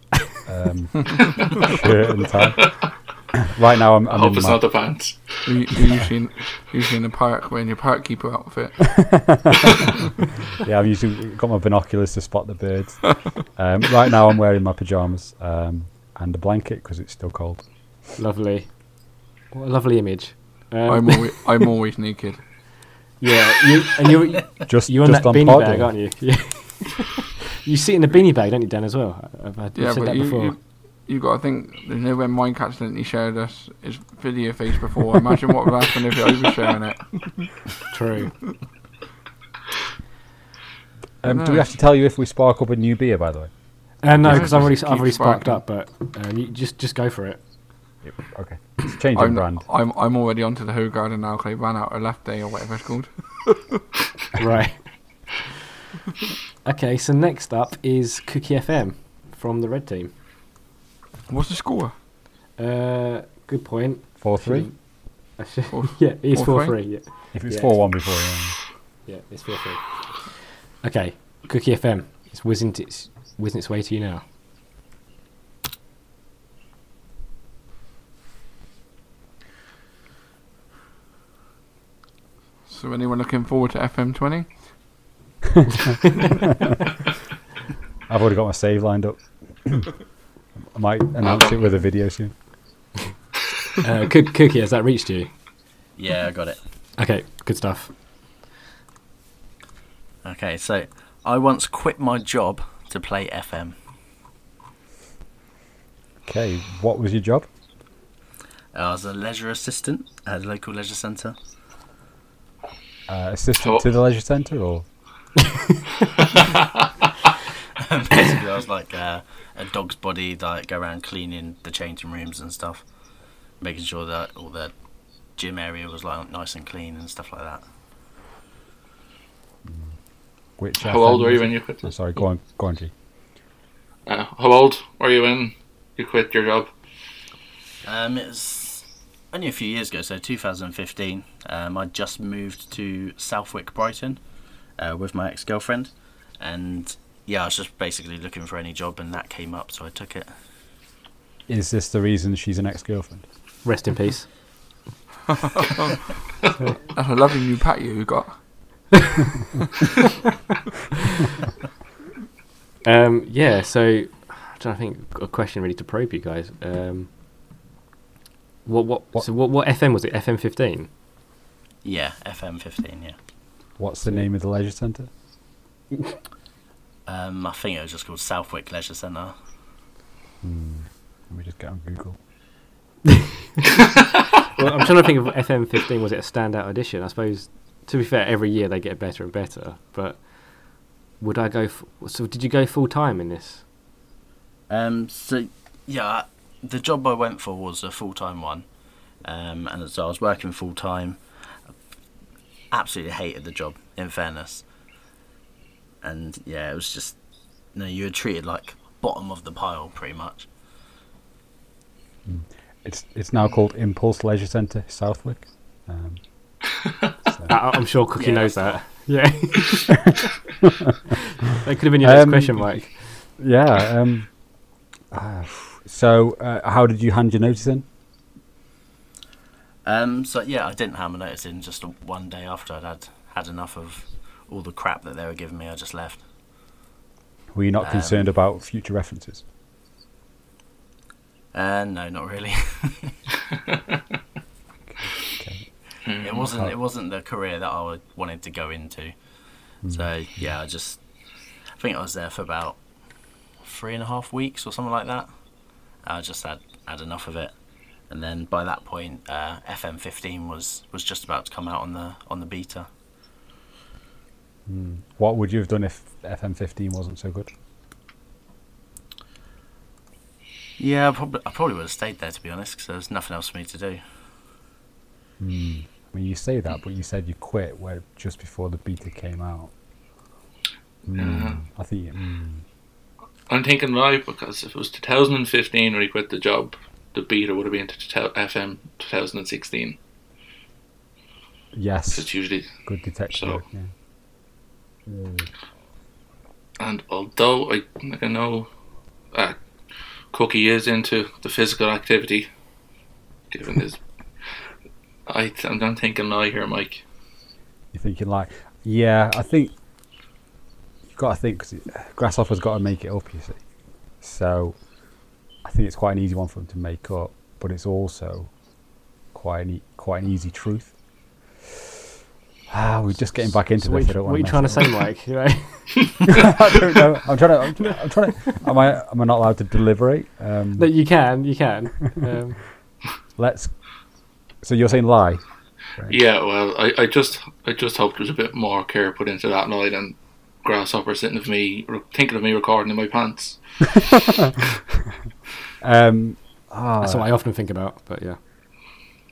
um, shirt and the tie. right now, I'm, I I'm hope in it's my, not the pants. You, you're usually usually in the park wearing your park keeper outfit. yeah, I've usually got my binoculars to spot the birds. Um, right now, I'm wearing my pajamas um, and a blanket because it's still cold. Lovely. What a lovely image. Um, I'm always I'm always naked. yeah, you and you're Just, you're on just that on beanie pod, bag, or- aren't you? Yeah. You sit in the beanie bag, don't you, Dan? As well. I've, I've Yeah, said but that you, before. you you got to think. There's no when Mike accidentally shared us his video face before. Imagine what would happen if I was sharing it. True. Um, do we have to tell you if we spark up a new beer, by the way? Uh, no, because I've already just I've already sparked up, but um, you just just go for it. Okay. It's changing I'm, brand. I'm I'm already onto the Hoegaarden now. 'cause I ran out of Leffe or whatever it's called. right. okay, so next up is Cookie FM from the red team. What's the score? Uh, good point. 4 3? I should- Four- yeah, it's four four three? three. Yeah, If it's Yeah. 4 1 before, yeah. yeah, it's four three. Okay, Cookie FM. It's whizzing its whizzing its way to you now. So anyone looking forward to FM20? I've already got my save lined up. I might announce it with a video soon. Uh, Cookie, has that reached you? Yeah, I got it. Okay, good stuff. Okay, so I once quit my job to play FM. Okay, what was your job? I was a leisure assistant at a local leisure centre. Uh, assistant to the leisure centre, or Basically, I was like uh, a dog's body, like go around cleaning the changing rooms and stuff, making sure that all the gym area was like nice and clean and stuff like that. which? How FM old were you when you quit? Oh, sorry, go on, go on, G. Uh, how old were you when you quit your job? Um, it was only a few years ago, so 2015. Um, I just moved to Southwick, Brighton, uh, with my ex-girlfriend, and yeah, I was just basically looking for any job, and that came up, so I took it. Is this the reason she's an ex-girlfriend? Rest in peace. That's a lovely new patio you got. Um, yeah, so I'm trying to think a question really to probe you guys. Um, what what, What- so what what FM was it? FM fifteen. Yeah, FM 15. Yeah. What's the name of the leisure centre? Um, I think it was just called Southwick Leisure Centre. Let me just get on Google. Well, I'm trying to think of FM fifteen. Was it a standout edition? I suppose. To be fair, every year they get better and better. But would I go? F- so did you go full time in this? Um, so yeah, the job I went for was a full time one, um, and so I was working full time. Absolutely hated the job. In fairness, and yeah, it was just you know you were treated like bottom of the pile pretty much. It's it's now called Impulse Leisure Centre, Southwick. Um, so- I, I'm sure Cookie Yeah, knows that's that. Yeah. that could have been your next Um, question, Mike. yeah. Um, uh, so, uh, how did you hand your notice in? Um, so yeah, I didn't have my notice in. Just one day after I'd had had enough of all the crap that they were giving me, I just left. Were you not Um, concerned about future references? Uh, no, not really. it wasn't. It wasn't the career that I wanted to go into. So yeah, I just. I think I was there for about three and a half weeks or something like that. I just had had enough of it, and then by that point, uh, FM15 was was just about to come out on the on the beta. What would you have done if FM15 wasn't so good? Yeah, I probably I probably would have stayed there to be honest, because there was nothing else for me to do. I mean, you say that, but you said you quit where just before the beta came out. Mm, I think. Mm, I'm thinking right because if it was 2015 when he quit the job, the beta would have been to FM 2016. yes, It's usually, good detective So-. Yeah. and although I, I know, uh, Cookie is into the physical activity, given his, I, I'm not thinking lie here, Mike. You're thinking like, yeah, I think you've got to think because Grasshopper's got to make it up. You see, so I think it's quite an easy one for them to make up, but it's also quite an e- quite an easy truth. Ah, we're just getting back into So what, this. I you- don't what are you trying to say, Mike? You know? I don't know. I'm trying to. I'm, trying- I'm trying to. Am I? Am I not allowed to deliberate? Um, No, you can, you can. Um, let's. So you're saying lie? Yeah, well, I, I just I just hoped there was a bit more care put into that night and Grasshopper sitting of me, re- thinking of me recording in my pants. Um, ah, that's what I often think about. But yeah,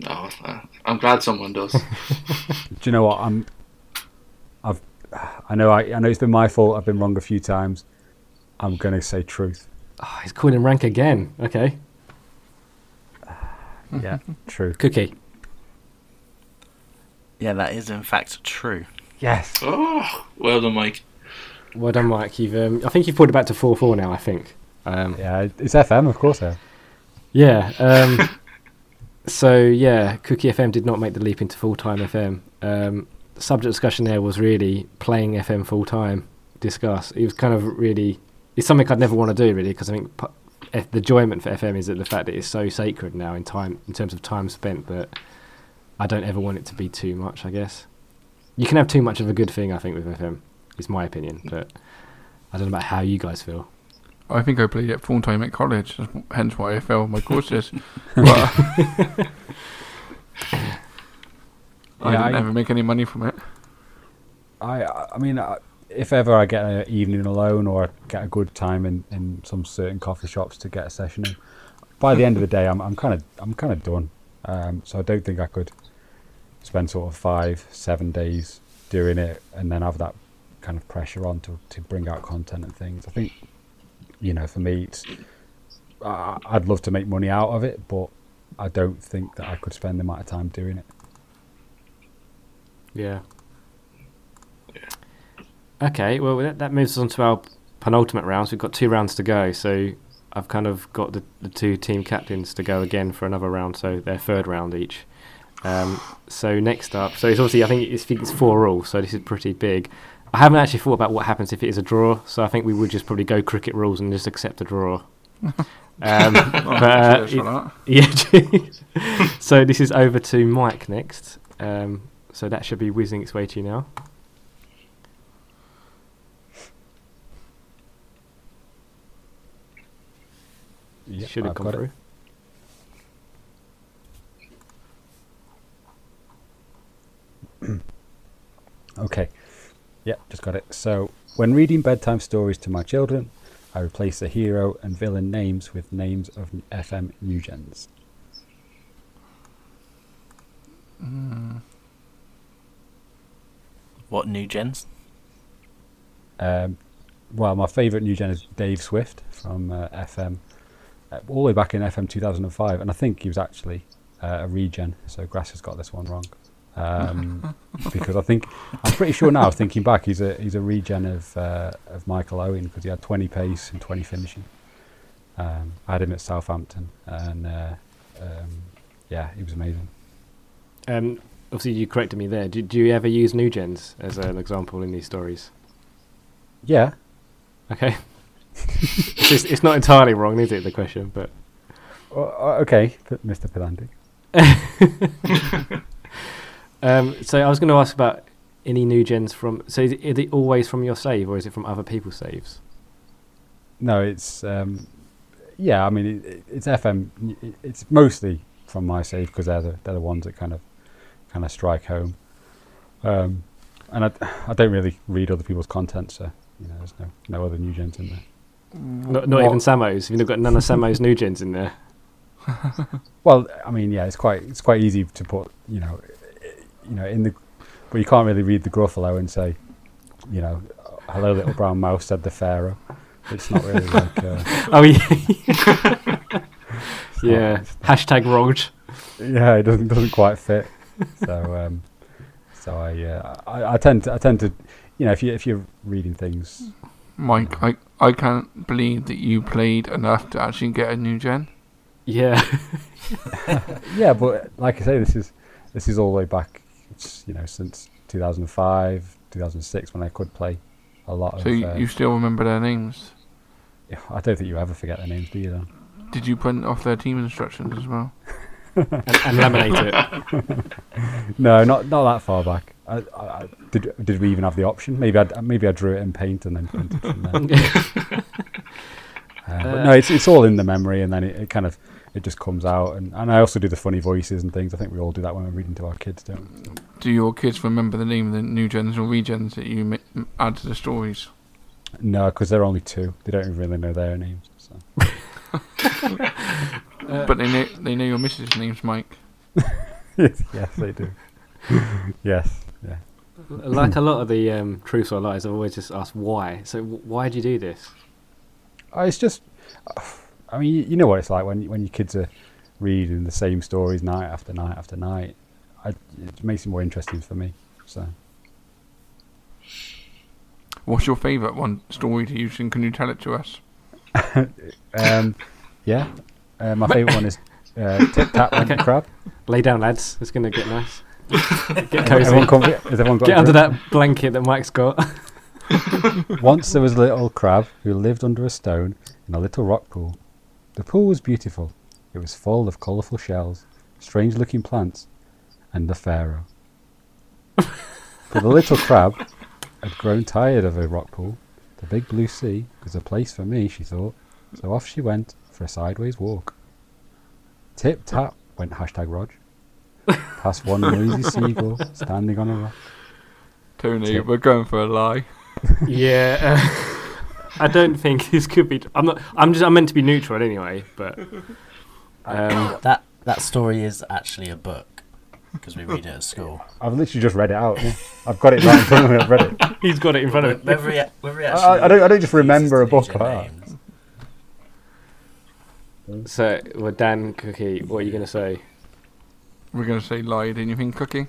No, uh, I'm glad someone does. Do you know what? I'm. I've. I know. I, I know it's been my fault. I've been wrong a few times. I'm gonna say truth. oh, he's calling rank again. Okay, Yeah, true. Cookie. Yeah, that is in fact true. Yes. oh, well done, Mike. Well done, Mike. You've, um, I think you've pulled it back to four four now. I think. Um, Yeah, it's FM, of course. Yeah. Yeah. Um, so yeah, Cookie FM did not make the leap into full time FM. Um, subject discussion there was really playing FM full time. Discuss. It was kind of really. It's something I'd never want to do really because I think pu- the enjoyment for FM is that the fact that it's so sacred now in time in terms of time spent that I don't ever want it to be too much. I guess you can have too much of a good thing. I think with FM is my opinion, but I don't know about how you guys feel. I think I played it full time at college, hence why I failed my courses. but I Yeah, didn't I- ever make any money from it. I I mean, I- if ever I get an evening alone or I get a good time in, in some certain coffee shops to get a session in, by the end of the day, I'm I'm kind of I'm kind of done. Um, so I don't think I could spend sort of five seven days doing it and then have that kind of pressure on to to bring out content and things. I think you know, for me, it's I, I'd love to make money out of it, but I don't think that I could spend the amount of time doing it. Yeah. Okay, well that, that moves us on to our penultimate rounds. We've got two rounds to go, so I've kind of got the, the two team captains to go again for another round, so their third round each. Um, so next up, so it's obviously I think it's, I think it's four all, so this is pretty big. I haven't actually thought about what happens if it is a draw, so I think we would just probably go cricket rules and just accept a draw. um, but, uh, Cheers for that. yeah. so this is over to Mike next. Um, so that should be whizzing its way to you now. Yeah, should have I've gone got it. through. Okay. Yeah, just got it. So, when reading bedtime stories to my children, I replace the hero and villain names with names of FM new gens. What newgens? Um, well, my favourite newgen is Dave Swift from uh, FM, uh, all the way back in FM 2005, and I think he was actually uh, a regen. So Grass has got this one wrong. Um, because I think I'm pretty sure now. Thinking back, he's a he's a regen of uh, of Michael Owen because he had 20 pace and 20 finishing. Um, I had him at Southampton, and uh, um, yeah, he was amazing. Um, obviously, you corrected me there. Do, do you ever use new gens as an example in these stories? Yeah, Okay. it's, it's not entirely wrong, is it? The question, but uh, uh, okay, Mr. Pedantic. um, so I was going to ask about any new gens from. So is it, is it always from your save, or is it from other people's saves? No, it's um, yeah. I mean, it, it, it's FM. It's mostly from my save because they're the they're the ones that kind of kind of strike home. Um, and I I don't really read other people's content, so you know, there's no no other new gens in there. Not, not even Samo's. You've got none of Samo's new gens in there. Well, I mean, yeah, it's quite it's quite easy to put you know, i- you know, in the but you can't really read the Gruffalo and say, you know, hello little brown mouse said the pharaoh. It's not really like uh, Oh yeah. yeah. Hashtag wronged. yeah, it doesn't doesn't quite fit. So um, so I, uh, I I tend to I tend to you know if you if you're reading things Mike, I, I can't believe that you played enough to actually get a new gen. Yeah. yeah, but like I say, this is this is all the way back. It's you know since 2005, 2006 when I could play a lot of. So you, uh, you still remember their names. Yeah, I don't think you ever forget their names, do you? Though? Did you print off their team instructions as well? and, and laminate it. No, not not that far back. I, I, I, did did we even have the option? Maybe I maybe I drew it in paint and then printed from there. Uh, but no, it's it's all in the memory, and then it, it kind of it just comes out. And, and I also do the funny voices and things. I think we all do that when we're reading to our kids, don't we? Do your kids remember the name of the new gens or regens that you mi- add to the stories? No, because they're only two. They don't even really know their names. So. Uh, but they know they know your missus' name's Mike. yes, they do. yes, yeah. like a lot of the um, truths or lies, I've always just asked why. So w- why do you do this? Uh, It's just, I mean, you, you know what it's like when when your kids are reading the same stories night after night after night. I, it makes it more interesting for me. So What's your favourite one story to use, and can you tell it to us? Um, yeah, uh, my favourite one is uh, Tip Tap Went Okay. Crab. Lay down, lads. It's going to get nice. Get Everyone comfy? Has everyone got Get under that blanket that Mike's got. Once there was a little crab who lived under a stone in a little rock pool. The pool was beautiful. It was full of colourful shells, strange-looking plants, and the pharaoh. but the little crab had grown tired of a rock pool. The big blue sea was a place for me, she thought. So off she went for a sideways walk. Tip tap went hashtag Rog. Past one noisy seagull standing on a rock. Tony, Tip. we're going for a lie. Yeah, uh, I don't think this could be. I'm not. I'm just. I'm meant to be neutral anyway, but um, That that story is actually a book because we read it at school. I've literally just read it out. I've got it right in front of me. I've read it. he's got it in front of him. Whether he, whether he I- actually I don't- I don't just remember a book Legion like that. names. So, well, Dan Cookie, what are you going to say? We're going to say lie, didn't you think, Cookie?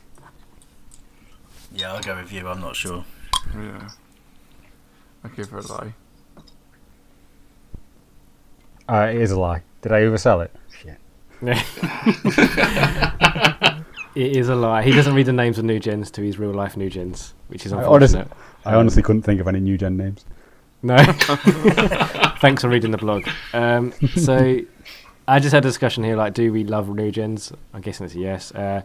Yeah, I'll go with you. I'm not sure. Yeah. I give her a lie. Uh, it is a lie. Did I oversell it? Shit. It is a lie. He doesn't read the names of new gens to his real life new gens, which is I honest- unfortunate. I honestly couldn't think of any new gen names. No. Thanks for reading the blog. Um, so, I just had a discussion here like, do we love new gens? I'm guessing it's a yes. Uh,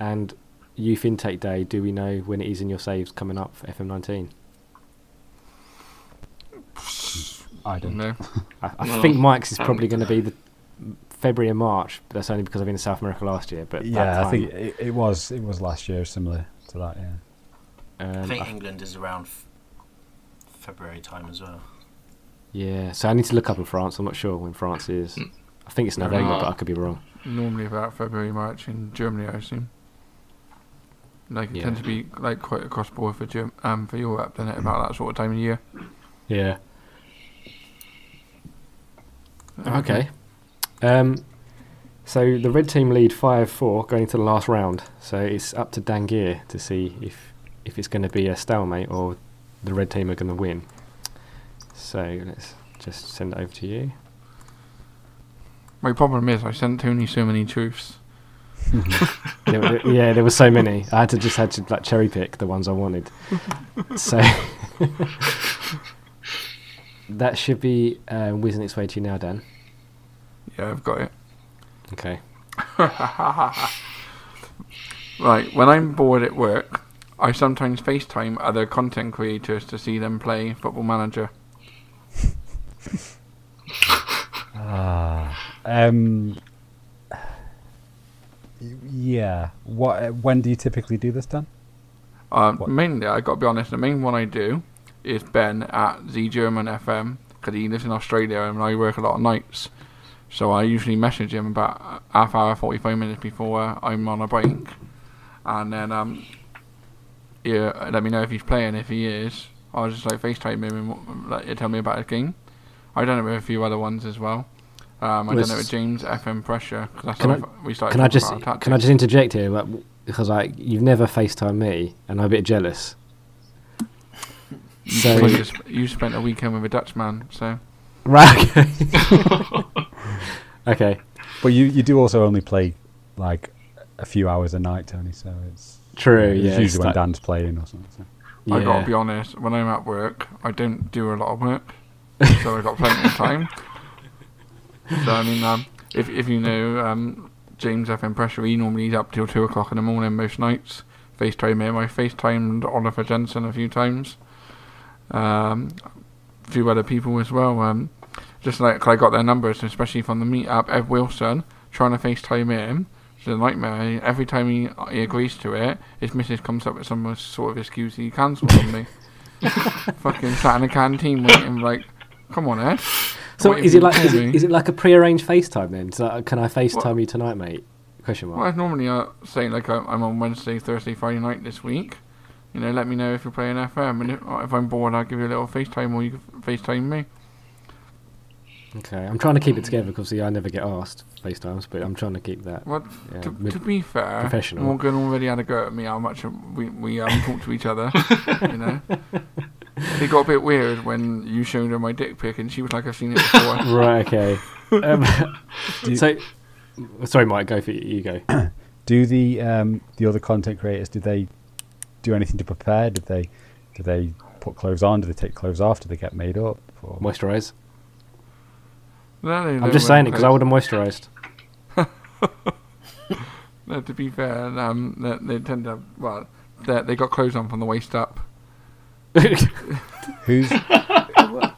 and Youth Intake Day, do we know when it is in your saves coming up for FM19? I don't. know. I, I No. think Mike's is probably going to be the February and March, but that's only because I've been in South America last year. But that Yeah, I think it, it was. It was last year, similar to that. Yeah. um, I think I- England is around f- February time as well. yeah. So I need to look up in France. I'm not sure when France is. Mm. I think it's November, Uh, but I could be wrong. Normally about February, March in Germany, I assume. Like it Yeah. tends to be like quite across board for Germ- um for Europe, then it about that sort of time of year. Yeah. Okay. Um, so the red team lead five four going into the last round. So it's up to Dangier to see if if it's going to be a stalemate or the red team are going to win. So let's just send it over to you. My problem is I sent Tony so many truths. There were- yeah, there were so many. I had to just had to like cherry pick the ones I wanted. So that should be uh, whizzing its way to you now, Dan. Yeah, I've got it. Okay. Right, when I'm bored at work, I sometimes FaceTime other content creators to see them play Football Manager. Ah. Um. Yeah. What? uh, When do you typically do this, Dan? Um, What? mainly, I got to be honest, the main one I do is Ben at the German FM because he lives in Australia and I work a lot of nights. So I usually message him about half hour, 45 minutes before I'm on a break. And then, um, yeah, let me know if he's playing. If he is, I'll just like FaceTime him and let you tell me about his game. I've done it with a few other ones as well. Um, Well, done it with James FM Pressure. Can how I- we started Can I just can I just interject here? Like, because like you've never FaceTime me, and I'm a bit jealous. You, So spent, you sp- you spent a weekend with a Dutchman, so. right, okay, okay, But you you do also only play like a few hours a night, Tony. So it's true. it's Yeah, it's usually when like- Dan's playing or something. So. I gotta be honest, when I'm at work, I don't do a lot of work, so I got plenty of time. So I mean, um, if if you know um, James FM Pressure, he normally he's up till two o'clock in the morning most nights. FaceTime him. I FaceTimed Oliver Jensen a few times. Um, a few other people as well. Um, just like I got their numbers, especially from the meetup. Ev Wilson trying to FaceTime him. It's a nightmare. Every time he, he agrees to it, his missus comes up with some sort of excuse he cancels on me. Fucking sat in the canteen waiting, like, come on, Ed. So is it like is it, it like a pre-arranged FaceTime then? So uh, can I FaceTime What? you tonight, mate? Question mark. Well, I'd normally uh, say like I'm on Wednesday, Thursday, Friday night this week. You know, let me know if you're playing FM, and if, if I'm bored, I'll give you a little FaceTime, or you can FaceTime me. Okay, I'm trying to keep it together because see, I never get asked FaceTimes, but I'm trying to keep that. What? Yeah, to, to be fair, professional. Morgan already had a go at me how much we we um, talk to each other. you know, it got a bit weird when you showed her my dick pic, and she was like, "I've seen it before." right. Okay. Um, Do- so, sorry, Mike. Go for you. You go. Do the um, the other content creators do they do anything to prepare? Did they do they put clothes on? Do they take clothes off? Do they get made up? Or? Moisturize. No, they I'm just saying it because I would have moisturized. No, to be fair, um, they, they tend to well, they they got clothes on from the waist up. Who's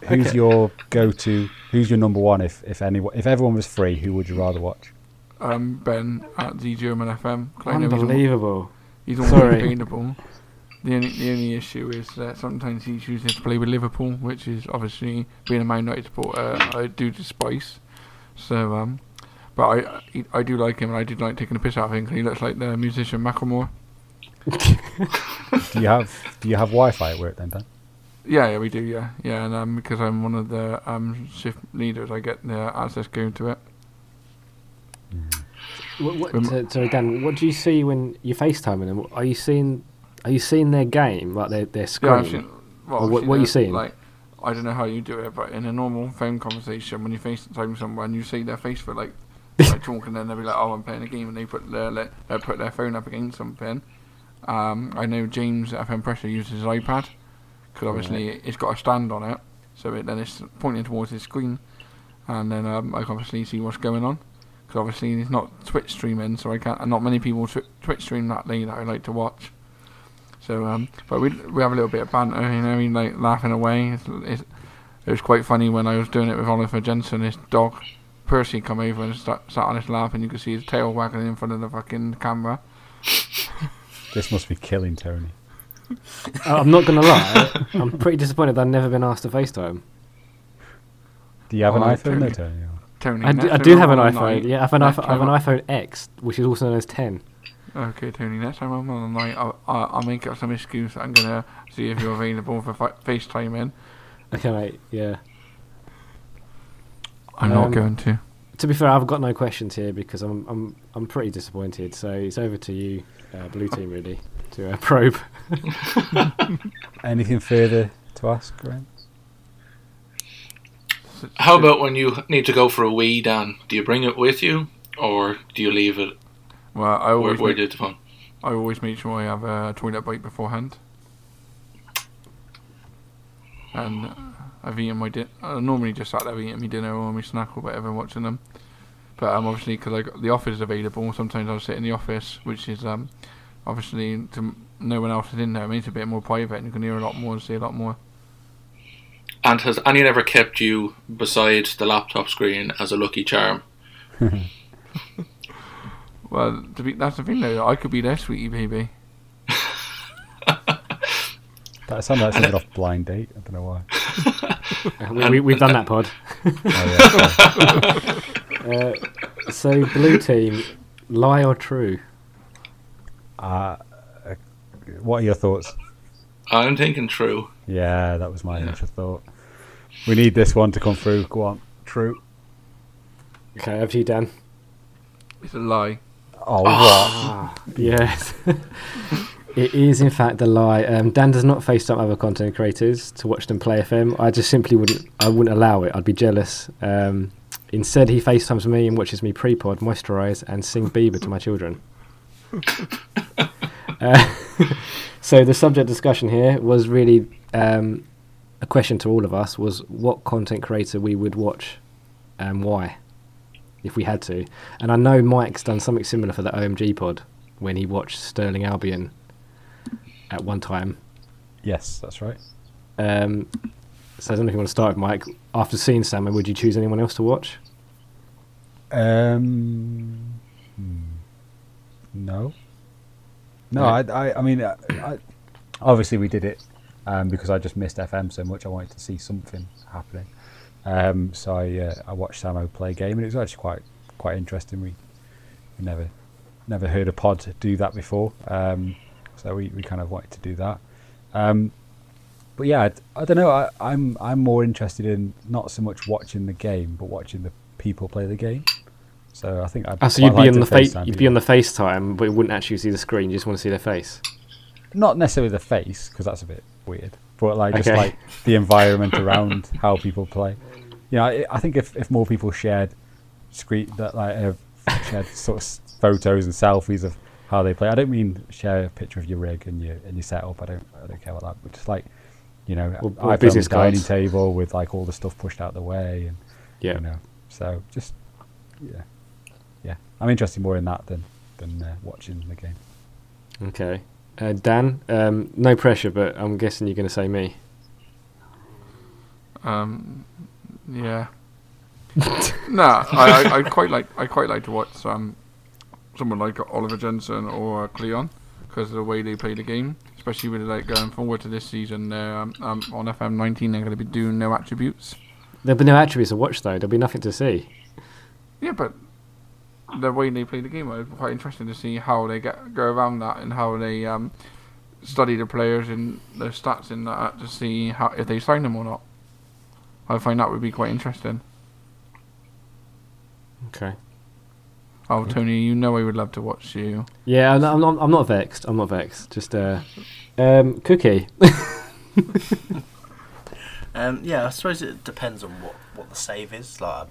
who's your go-to? Who's your number one? If if anyone, if everyone was free, who would you rather watch? Um, Ben at the German FM. 'cause I know he's al- Unbelievable. He's always Sorry. Available. The only, the only issue is that sometimes he chooses to play with Liverpool, which is obviously being a Man United supporter, I do despise. So, um, but I I do like him, and I did like taking a piss out of him because he looks like the musician Macklemore. Do you have do you have Wi-Fi at work then, Dan? Yeah, yeah, we do, yeah, yeah, and um, because I'm one of the um shift leaders, I get the access going to it. What, what, Um, so, so Dan, what do you see when you're FaceTiming them? Are you seeing? Are you seeing their game, like their their screen? Yeah, seen, well, what- what are you seeing? Like, I don't know how you do it, but in a normal phone conversation, when you FaceTime someone, you see their face for like, like talking, and then they'll be like, "Oh, I'm playing a game," and they put their le- they put their phone up against something. Um, I know James at FM Pressure uses his iPad because obviously it's got a stand on it, so it, then it's pointing towards his screen, and then um, I can obviously see what's going on. Because obviously it's not Twitch streaming, so I can't. And not many people twi- Twitch stream that late that I like to watch. So, um, but we we have a little bit of banter, you know, we like laughing away. It's, it's, it was quite funny when I was doing it with Oliver Jensen. His dog Percy come over and start, sat on his lap, and you could see his tail wagging in front of the fucking camera. This must be killing Tony. I'm not gonna lie. I'm pretty disappointed I've never been asked to FaceTime. Do you have an Oh, iPhone though, Tony. Tony? Tony, I do, I do have an iPhone. night- Yeah, I have an iPhone. I have an iPhone X, which is also known as 10. I- Okay, Tony. Next time I'm on the night, I'll, I'll, I'll make up some excuse. that I'm gonna see if you're available for fa- FaceTime. Okay, mate. Yeah. I'm Um, not going to. To be fair, I've got no questions here because I'm I'm I'm pretty disappointed. So it's over to you, uh, blue team, really, to uh, probe. Anything further to ask, Graham? S- How about when you need to go for a wee, Dan? Do you bring it with you, or do you leave it? Well, I Where, always where make, do you? I always make sure I have a toilet break beforehand. And uh, I've eaten my dinner. I normally just sat there eating my dinner or my snack or whatever, watching them. But um, obviously, because got the office is available, sometimes I'll sit in the office, which is um, obviously to no one else is in there. I mean, it's a bit more private, and you can hear a lot more and see a lot more. And has anyone ever kept you beside the laptop screen as a lucky charm? Well, to be, that's the thing though. I could be their sweetie baby. That sounded like something off Blind Date. I don't know why. We, we, we've done that pod. Oh, yeah. Uh, so blue team, lie or true? uh, uh, what are your thoughts? I'm thinking true. Yeah, that was my Yeah. initial thought. We need this one to come through. Go on. True. Okay, over to you, Dan. It's a lie. Oh, what? Yes. it is, in fact, a lie. Um, Dan does not FaceTime other content creators to watch them play FM. I just simply wouldn't. I wouldn't allow it. I'd be jealous. Um, instead, he FaceTimes me and watches me pre-pod, moisturise, and sing Bieber to my children. uh, so the subject discussion here was really um, a question to all of us: was what content creator we would watch and why, if we had to. And I know Mike's done something similar for the OMG pod when he watched Stirling Albion at one time. Yes, that's right. Um, so I don't know if you want to start with Mike. After seeing Samo, would you choose anyone else to watch? Um, hmm, no. No, I, I, I mean, I, I, obviously we did it um, because I just missed FM so much. I wanted to see something happening. Um, so I, uh, I watched Samo play a game, and it was actually quite, quite interesting. We, we never, never heard a pod do that before. Um, so we, we kind of wanted to do that. Um, but yeah, I, I don't know. I, I'm, I'm more interested in not so much watching the game, but watching the people play the game. So I think I'd Oh, so you'd be on the fa- FaceTime you'd be on the FaceTime, but you wouldn't actually see the screen. You just want to see their face. not necessarily the face because that's a bit weird, but like just Okay. like the environment around how people play. You know, I, I think if, if more people shared screen that like uh, shared sort of photos and selfies of how they play. I don't mean share a picture of your rig and your and your setup. I don't I don't care about that. But just like you know, Or- or I business business dining cards. table with like all the stuff pushed out the way and Yeah. you know. So just yeah, yeah. I'm interested more in that than than uh, watching the game. Okay. Uh, Dan, um, no pressure, but I'm guessing you're going to say me. Um, yeah. nah, I, I, I quite like I quite like to watch um, someone like Oliver Jensen or Cleon because of the way they play the game, especially with like going forward to this season. Um, um, on FM 19, they're going to be doing no attributes. There'll be no attributes to watch though. There'll be nothing to see. Yeah, but the way they play the game is quite interesting to see how they get go around that and how they um, study the players and their stats in that to see how if they sign them or not. I find that would be quite interesting. Okay. Oh, Tony, you know I would love to watch you. Yeah, I'm not, I'm not, I'm not vexed. I'm not vexed. Just uh, um, cookie. Um, yeah, I suppose it depends on what, what the save is. Like,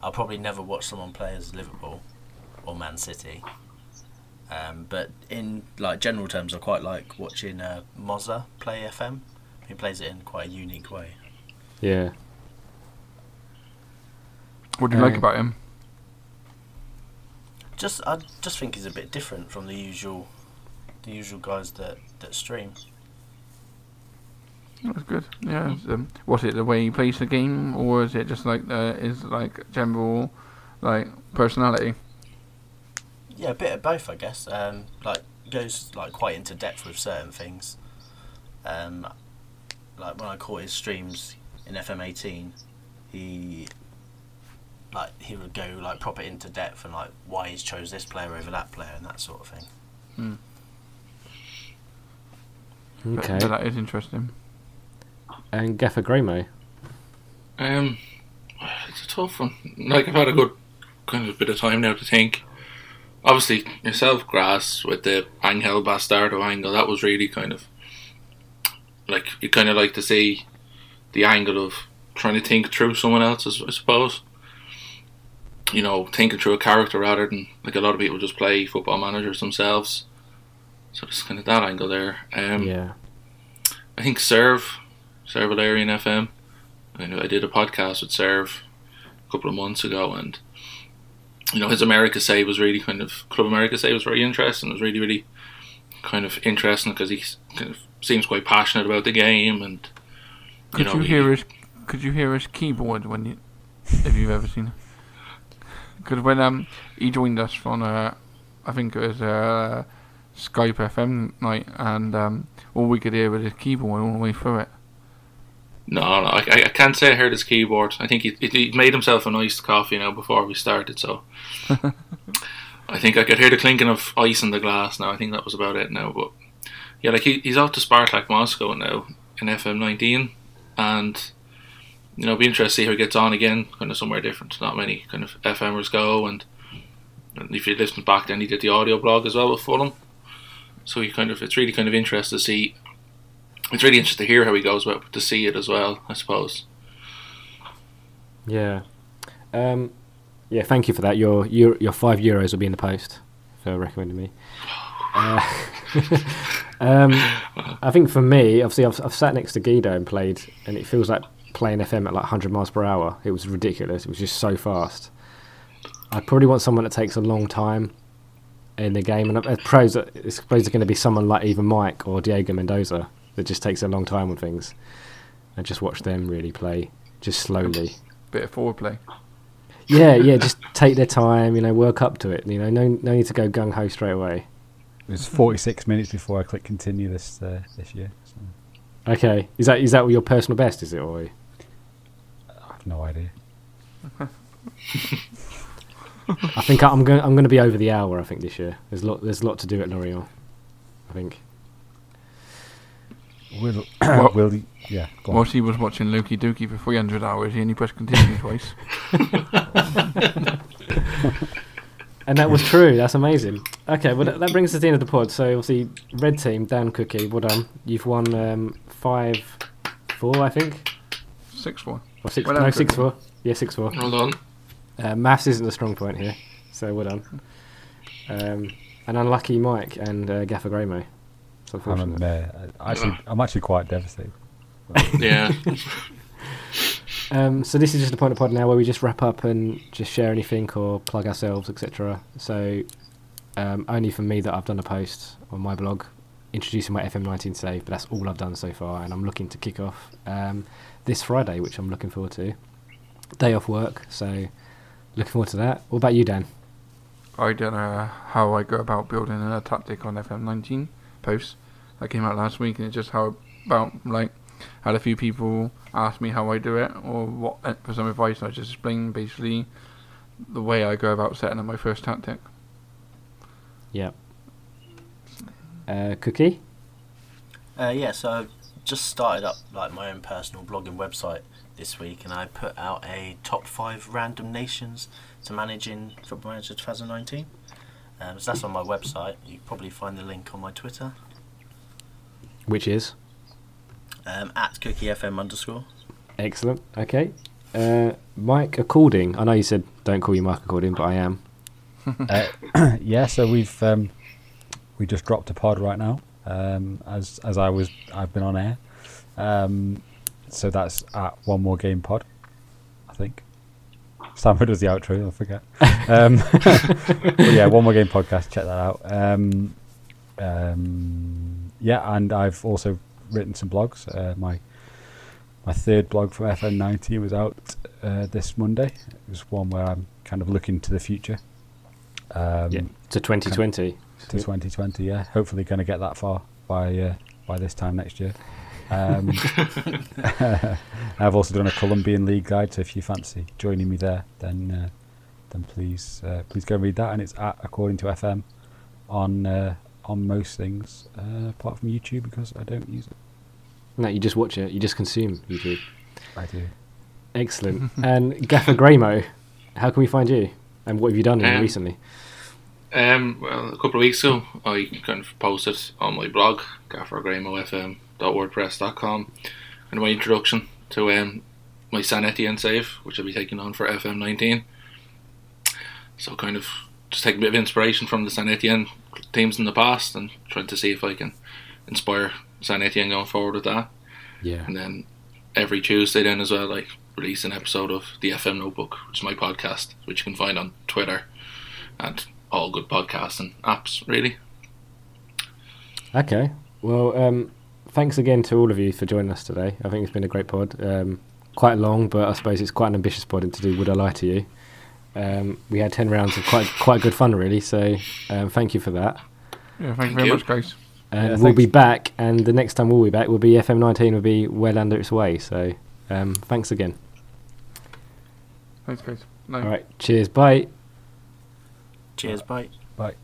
I'll probably never watch someone play as Liverpool or Man City. Um, but in like general terms, I quite like watching uh, Mozza play FM. He plays it in quite a unique way. yeah. What do you like Uh, about him? Just I just think he's a bit different from the usual, the usual guys that that stream. That's good. Yeah. it's, Um, was it the way he plays the game, or is it just like uh, his like general like personality? Yeah, a bit of both, I guess. Um, like goes like quite into depth with certain things. Um, like when I caught his streams in FM18, he like he would go like proper into depth and like why he's chose this player over that player and that sort of thing. But- Okay. but that is interesting. And Gaffer Greymo. Um, it's a tough one. Like I've had a good kind of bit of time now to think. Obviously, yourself, Grass, with the Angel Bastardo angle, that was really kind of like you kind of like to see the angle of trying to think through someone else, I suppose. You know, thinking through a character rather than like a lot of people just play football managers themselves. So it's kind of that angle there. Um, yeah. I think Serve, Serve Valerian FM. I know I did a podcast with Serve a couple of months ago, and you know his America save was really kind of Club America save was very interesting. It was really really kind of interesting because he kind of seems quite passionate about the game, and Could know, you he- hear his Could you hear his keyboard when you, if you've ever seen it? Because when um he joined us on uh, I think it was uh, Skype FM night, and um all we could hear was his keyboard all the way through it. no, no I, I- I can't say I heard his keyboard. I think he, he made himself a nice coffee now before we started, so I think I could hear the clinking of ice in the glass now. I think that was about it now, but yeah, like he, he's off to Spartak Moscow now in FM19, and you know, be interested to see how he gets on again, kind of somewhere different. Not many kind of FMers go, and, and if you listen back, then he did the audio blog as well with Fulham. So he kind of, it's really kind of interesting to see. It's really interesting to hear how he goes, but to see it as well, I suppose. Yeah. Um, yeah, thank you for that. Your your your five euros will be in the post for recommending me. Uh, um, I think for me, obviously, I've, I've sat next to Guido and played, and it feels like playing FM at like 100 miles per hour. It was ridiculous. It was just so fast. I probably want someone that takes a long time in the game, and I suppose that- it's going to be someone like either Mike or Diego Mendoza that just takes a long time on things, and just watch them really play just slowly. Bit of forward play. Yeah, yeah, just take their time, you know, work up to it. You know, no, no need to go gung ho straight away. It was 46 minutes before I clicked continue this uh, this year. So Okay, is that is that your personal best? Is it or I have no idea. I think I'm going I'm going to be over the hour. I think this year there's a lot there's a lot to do at L'Oreal. I think. We'll, What- we'll yeah. Go on. Whilst he was watching Loki Dookie for 300 hours, he only pressed continue twice. And that was true. That's amazing. Okay, well that, that brings us to the end of the pod. So obviously, red team, Dan Cookie, well done. You've won um, five, four, I think, 6 four. or six. Well no, done, six Cookie. four. Yeah, six four. Hold on. Uh, maths isn't a strong point here, so well done. Um, an unlucky Mike and uh, Gaffer Greymo. It's I'm, uh, actually, I'm actually quite devastated. Yeah. Um, so this is just a point of pod now where we just wrap up and just share anything or plug ourselves, etc. So um, only for me that I've done a post on my blog introducing my FM19 save, but that's all I've done so far, and I'm looking to kick off um, this Friday, which I'm looking forward to. Day off work, so looking forward to that. What about you, Dan? I don't know how I go about building a tactic on FM19 posts that came out last week, and it's just how about like had a few people ask me how I do it or what eh, for some advice. And I just explained basically the way I go about setting up my first tactic. Yeah. Uh, Cookie? Uh, yeah, so I've just started up like my own personal blogging website this week, and I put out a top five random nations to manage in Football Manager 2019. Um, so that's on my website. You probably find the link on my Twitter Which is? Um, at cookiefm underscore. Excellent. Okay. Uh, Mike According. I know you said don't call you Mike According, but I am. Uh, yeah, so we've um, we just dropped a pod right now. Um, as as I was, I've been on air. Um, so that's at one more game pod, I think. Stamford does the outro. I forget. Um, but yeah, one more game podcast. Check that out. Um, um, yeah, and I've also written some blogs. Uh, my my third blog from FM19 was out uh, this Monday. It was one where I'm kind of looking to the future. Um, Yeah. To 2020. to 2020. Yeah, hopefully going to get that far by uh, by this time next year. Um, I've also done a Colombian League guide, so if you fancy joining me there, then uh, then please uh, please go and read that. And it's at according to FM on uh, on most things uh, apart from YouTube because I don't use it. No, you just watch it. You just consume YouTube. I do. Excellent. and Gaffer Graymo, how can we find you? And what have you done Um, recently? Um, well, a couple of weeks ago, I kind of posted on my blog, gaffergraymofm.wordpress.com, and my introduction to um, my Saint-Étienne save, which I'll be taking on for FM19. So, kind of just take a bit of inspiration from the Saint-Étienne teams in the past and trying to see if I can inspire Saint-Étienne going forward with that. Yeah. And then every Tuesday, then as well, like release an episode of the FM Notebook, which is my podcast, which you can find on Twitter and all good podcasts and apps, really. Okay. Well, um, thanks again to all of you for joining us today. I think it's been a great pod. Um, quite long, but I suppose it's quite an ambitious pod to do Would I Lie to You? Um, we had 10 rounds of quite quite good fun, really. So um, thank you for that. Yeah, thank, Thank you very you. much, guys. And Yeah, we'll be back, and the next time we'll be back will be FM19 will be well under its way. So um, thanks again. Thanks, guys. No. All right. Cheers. Bye. Cheers, bye. Bye.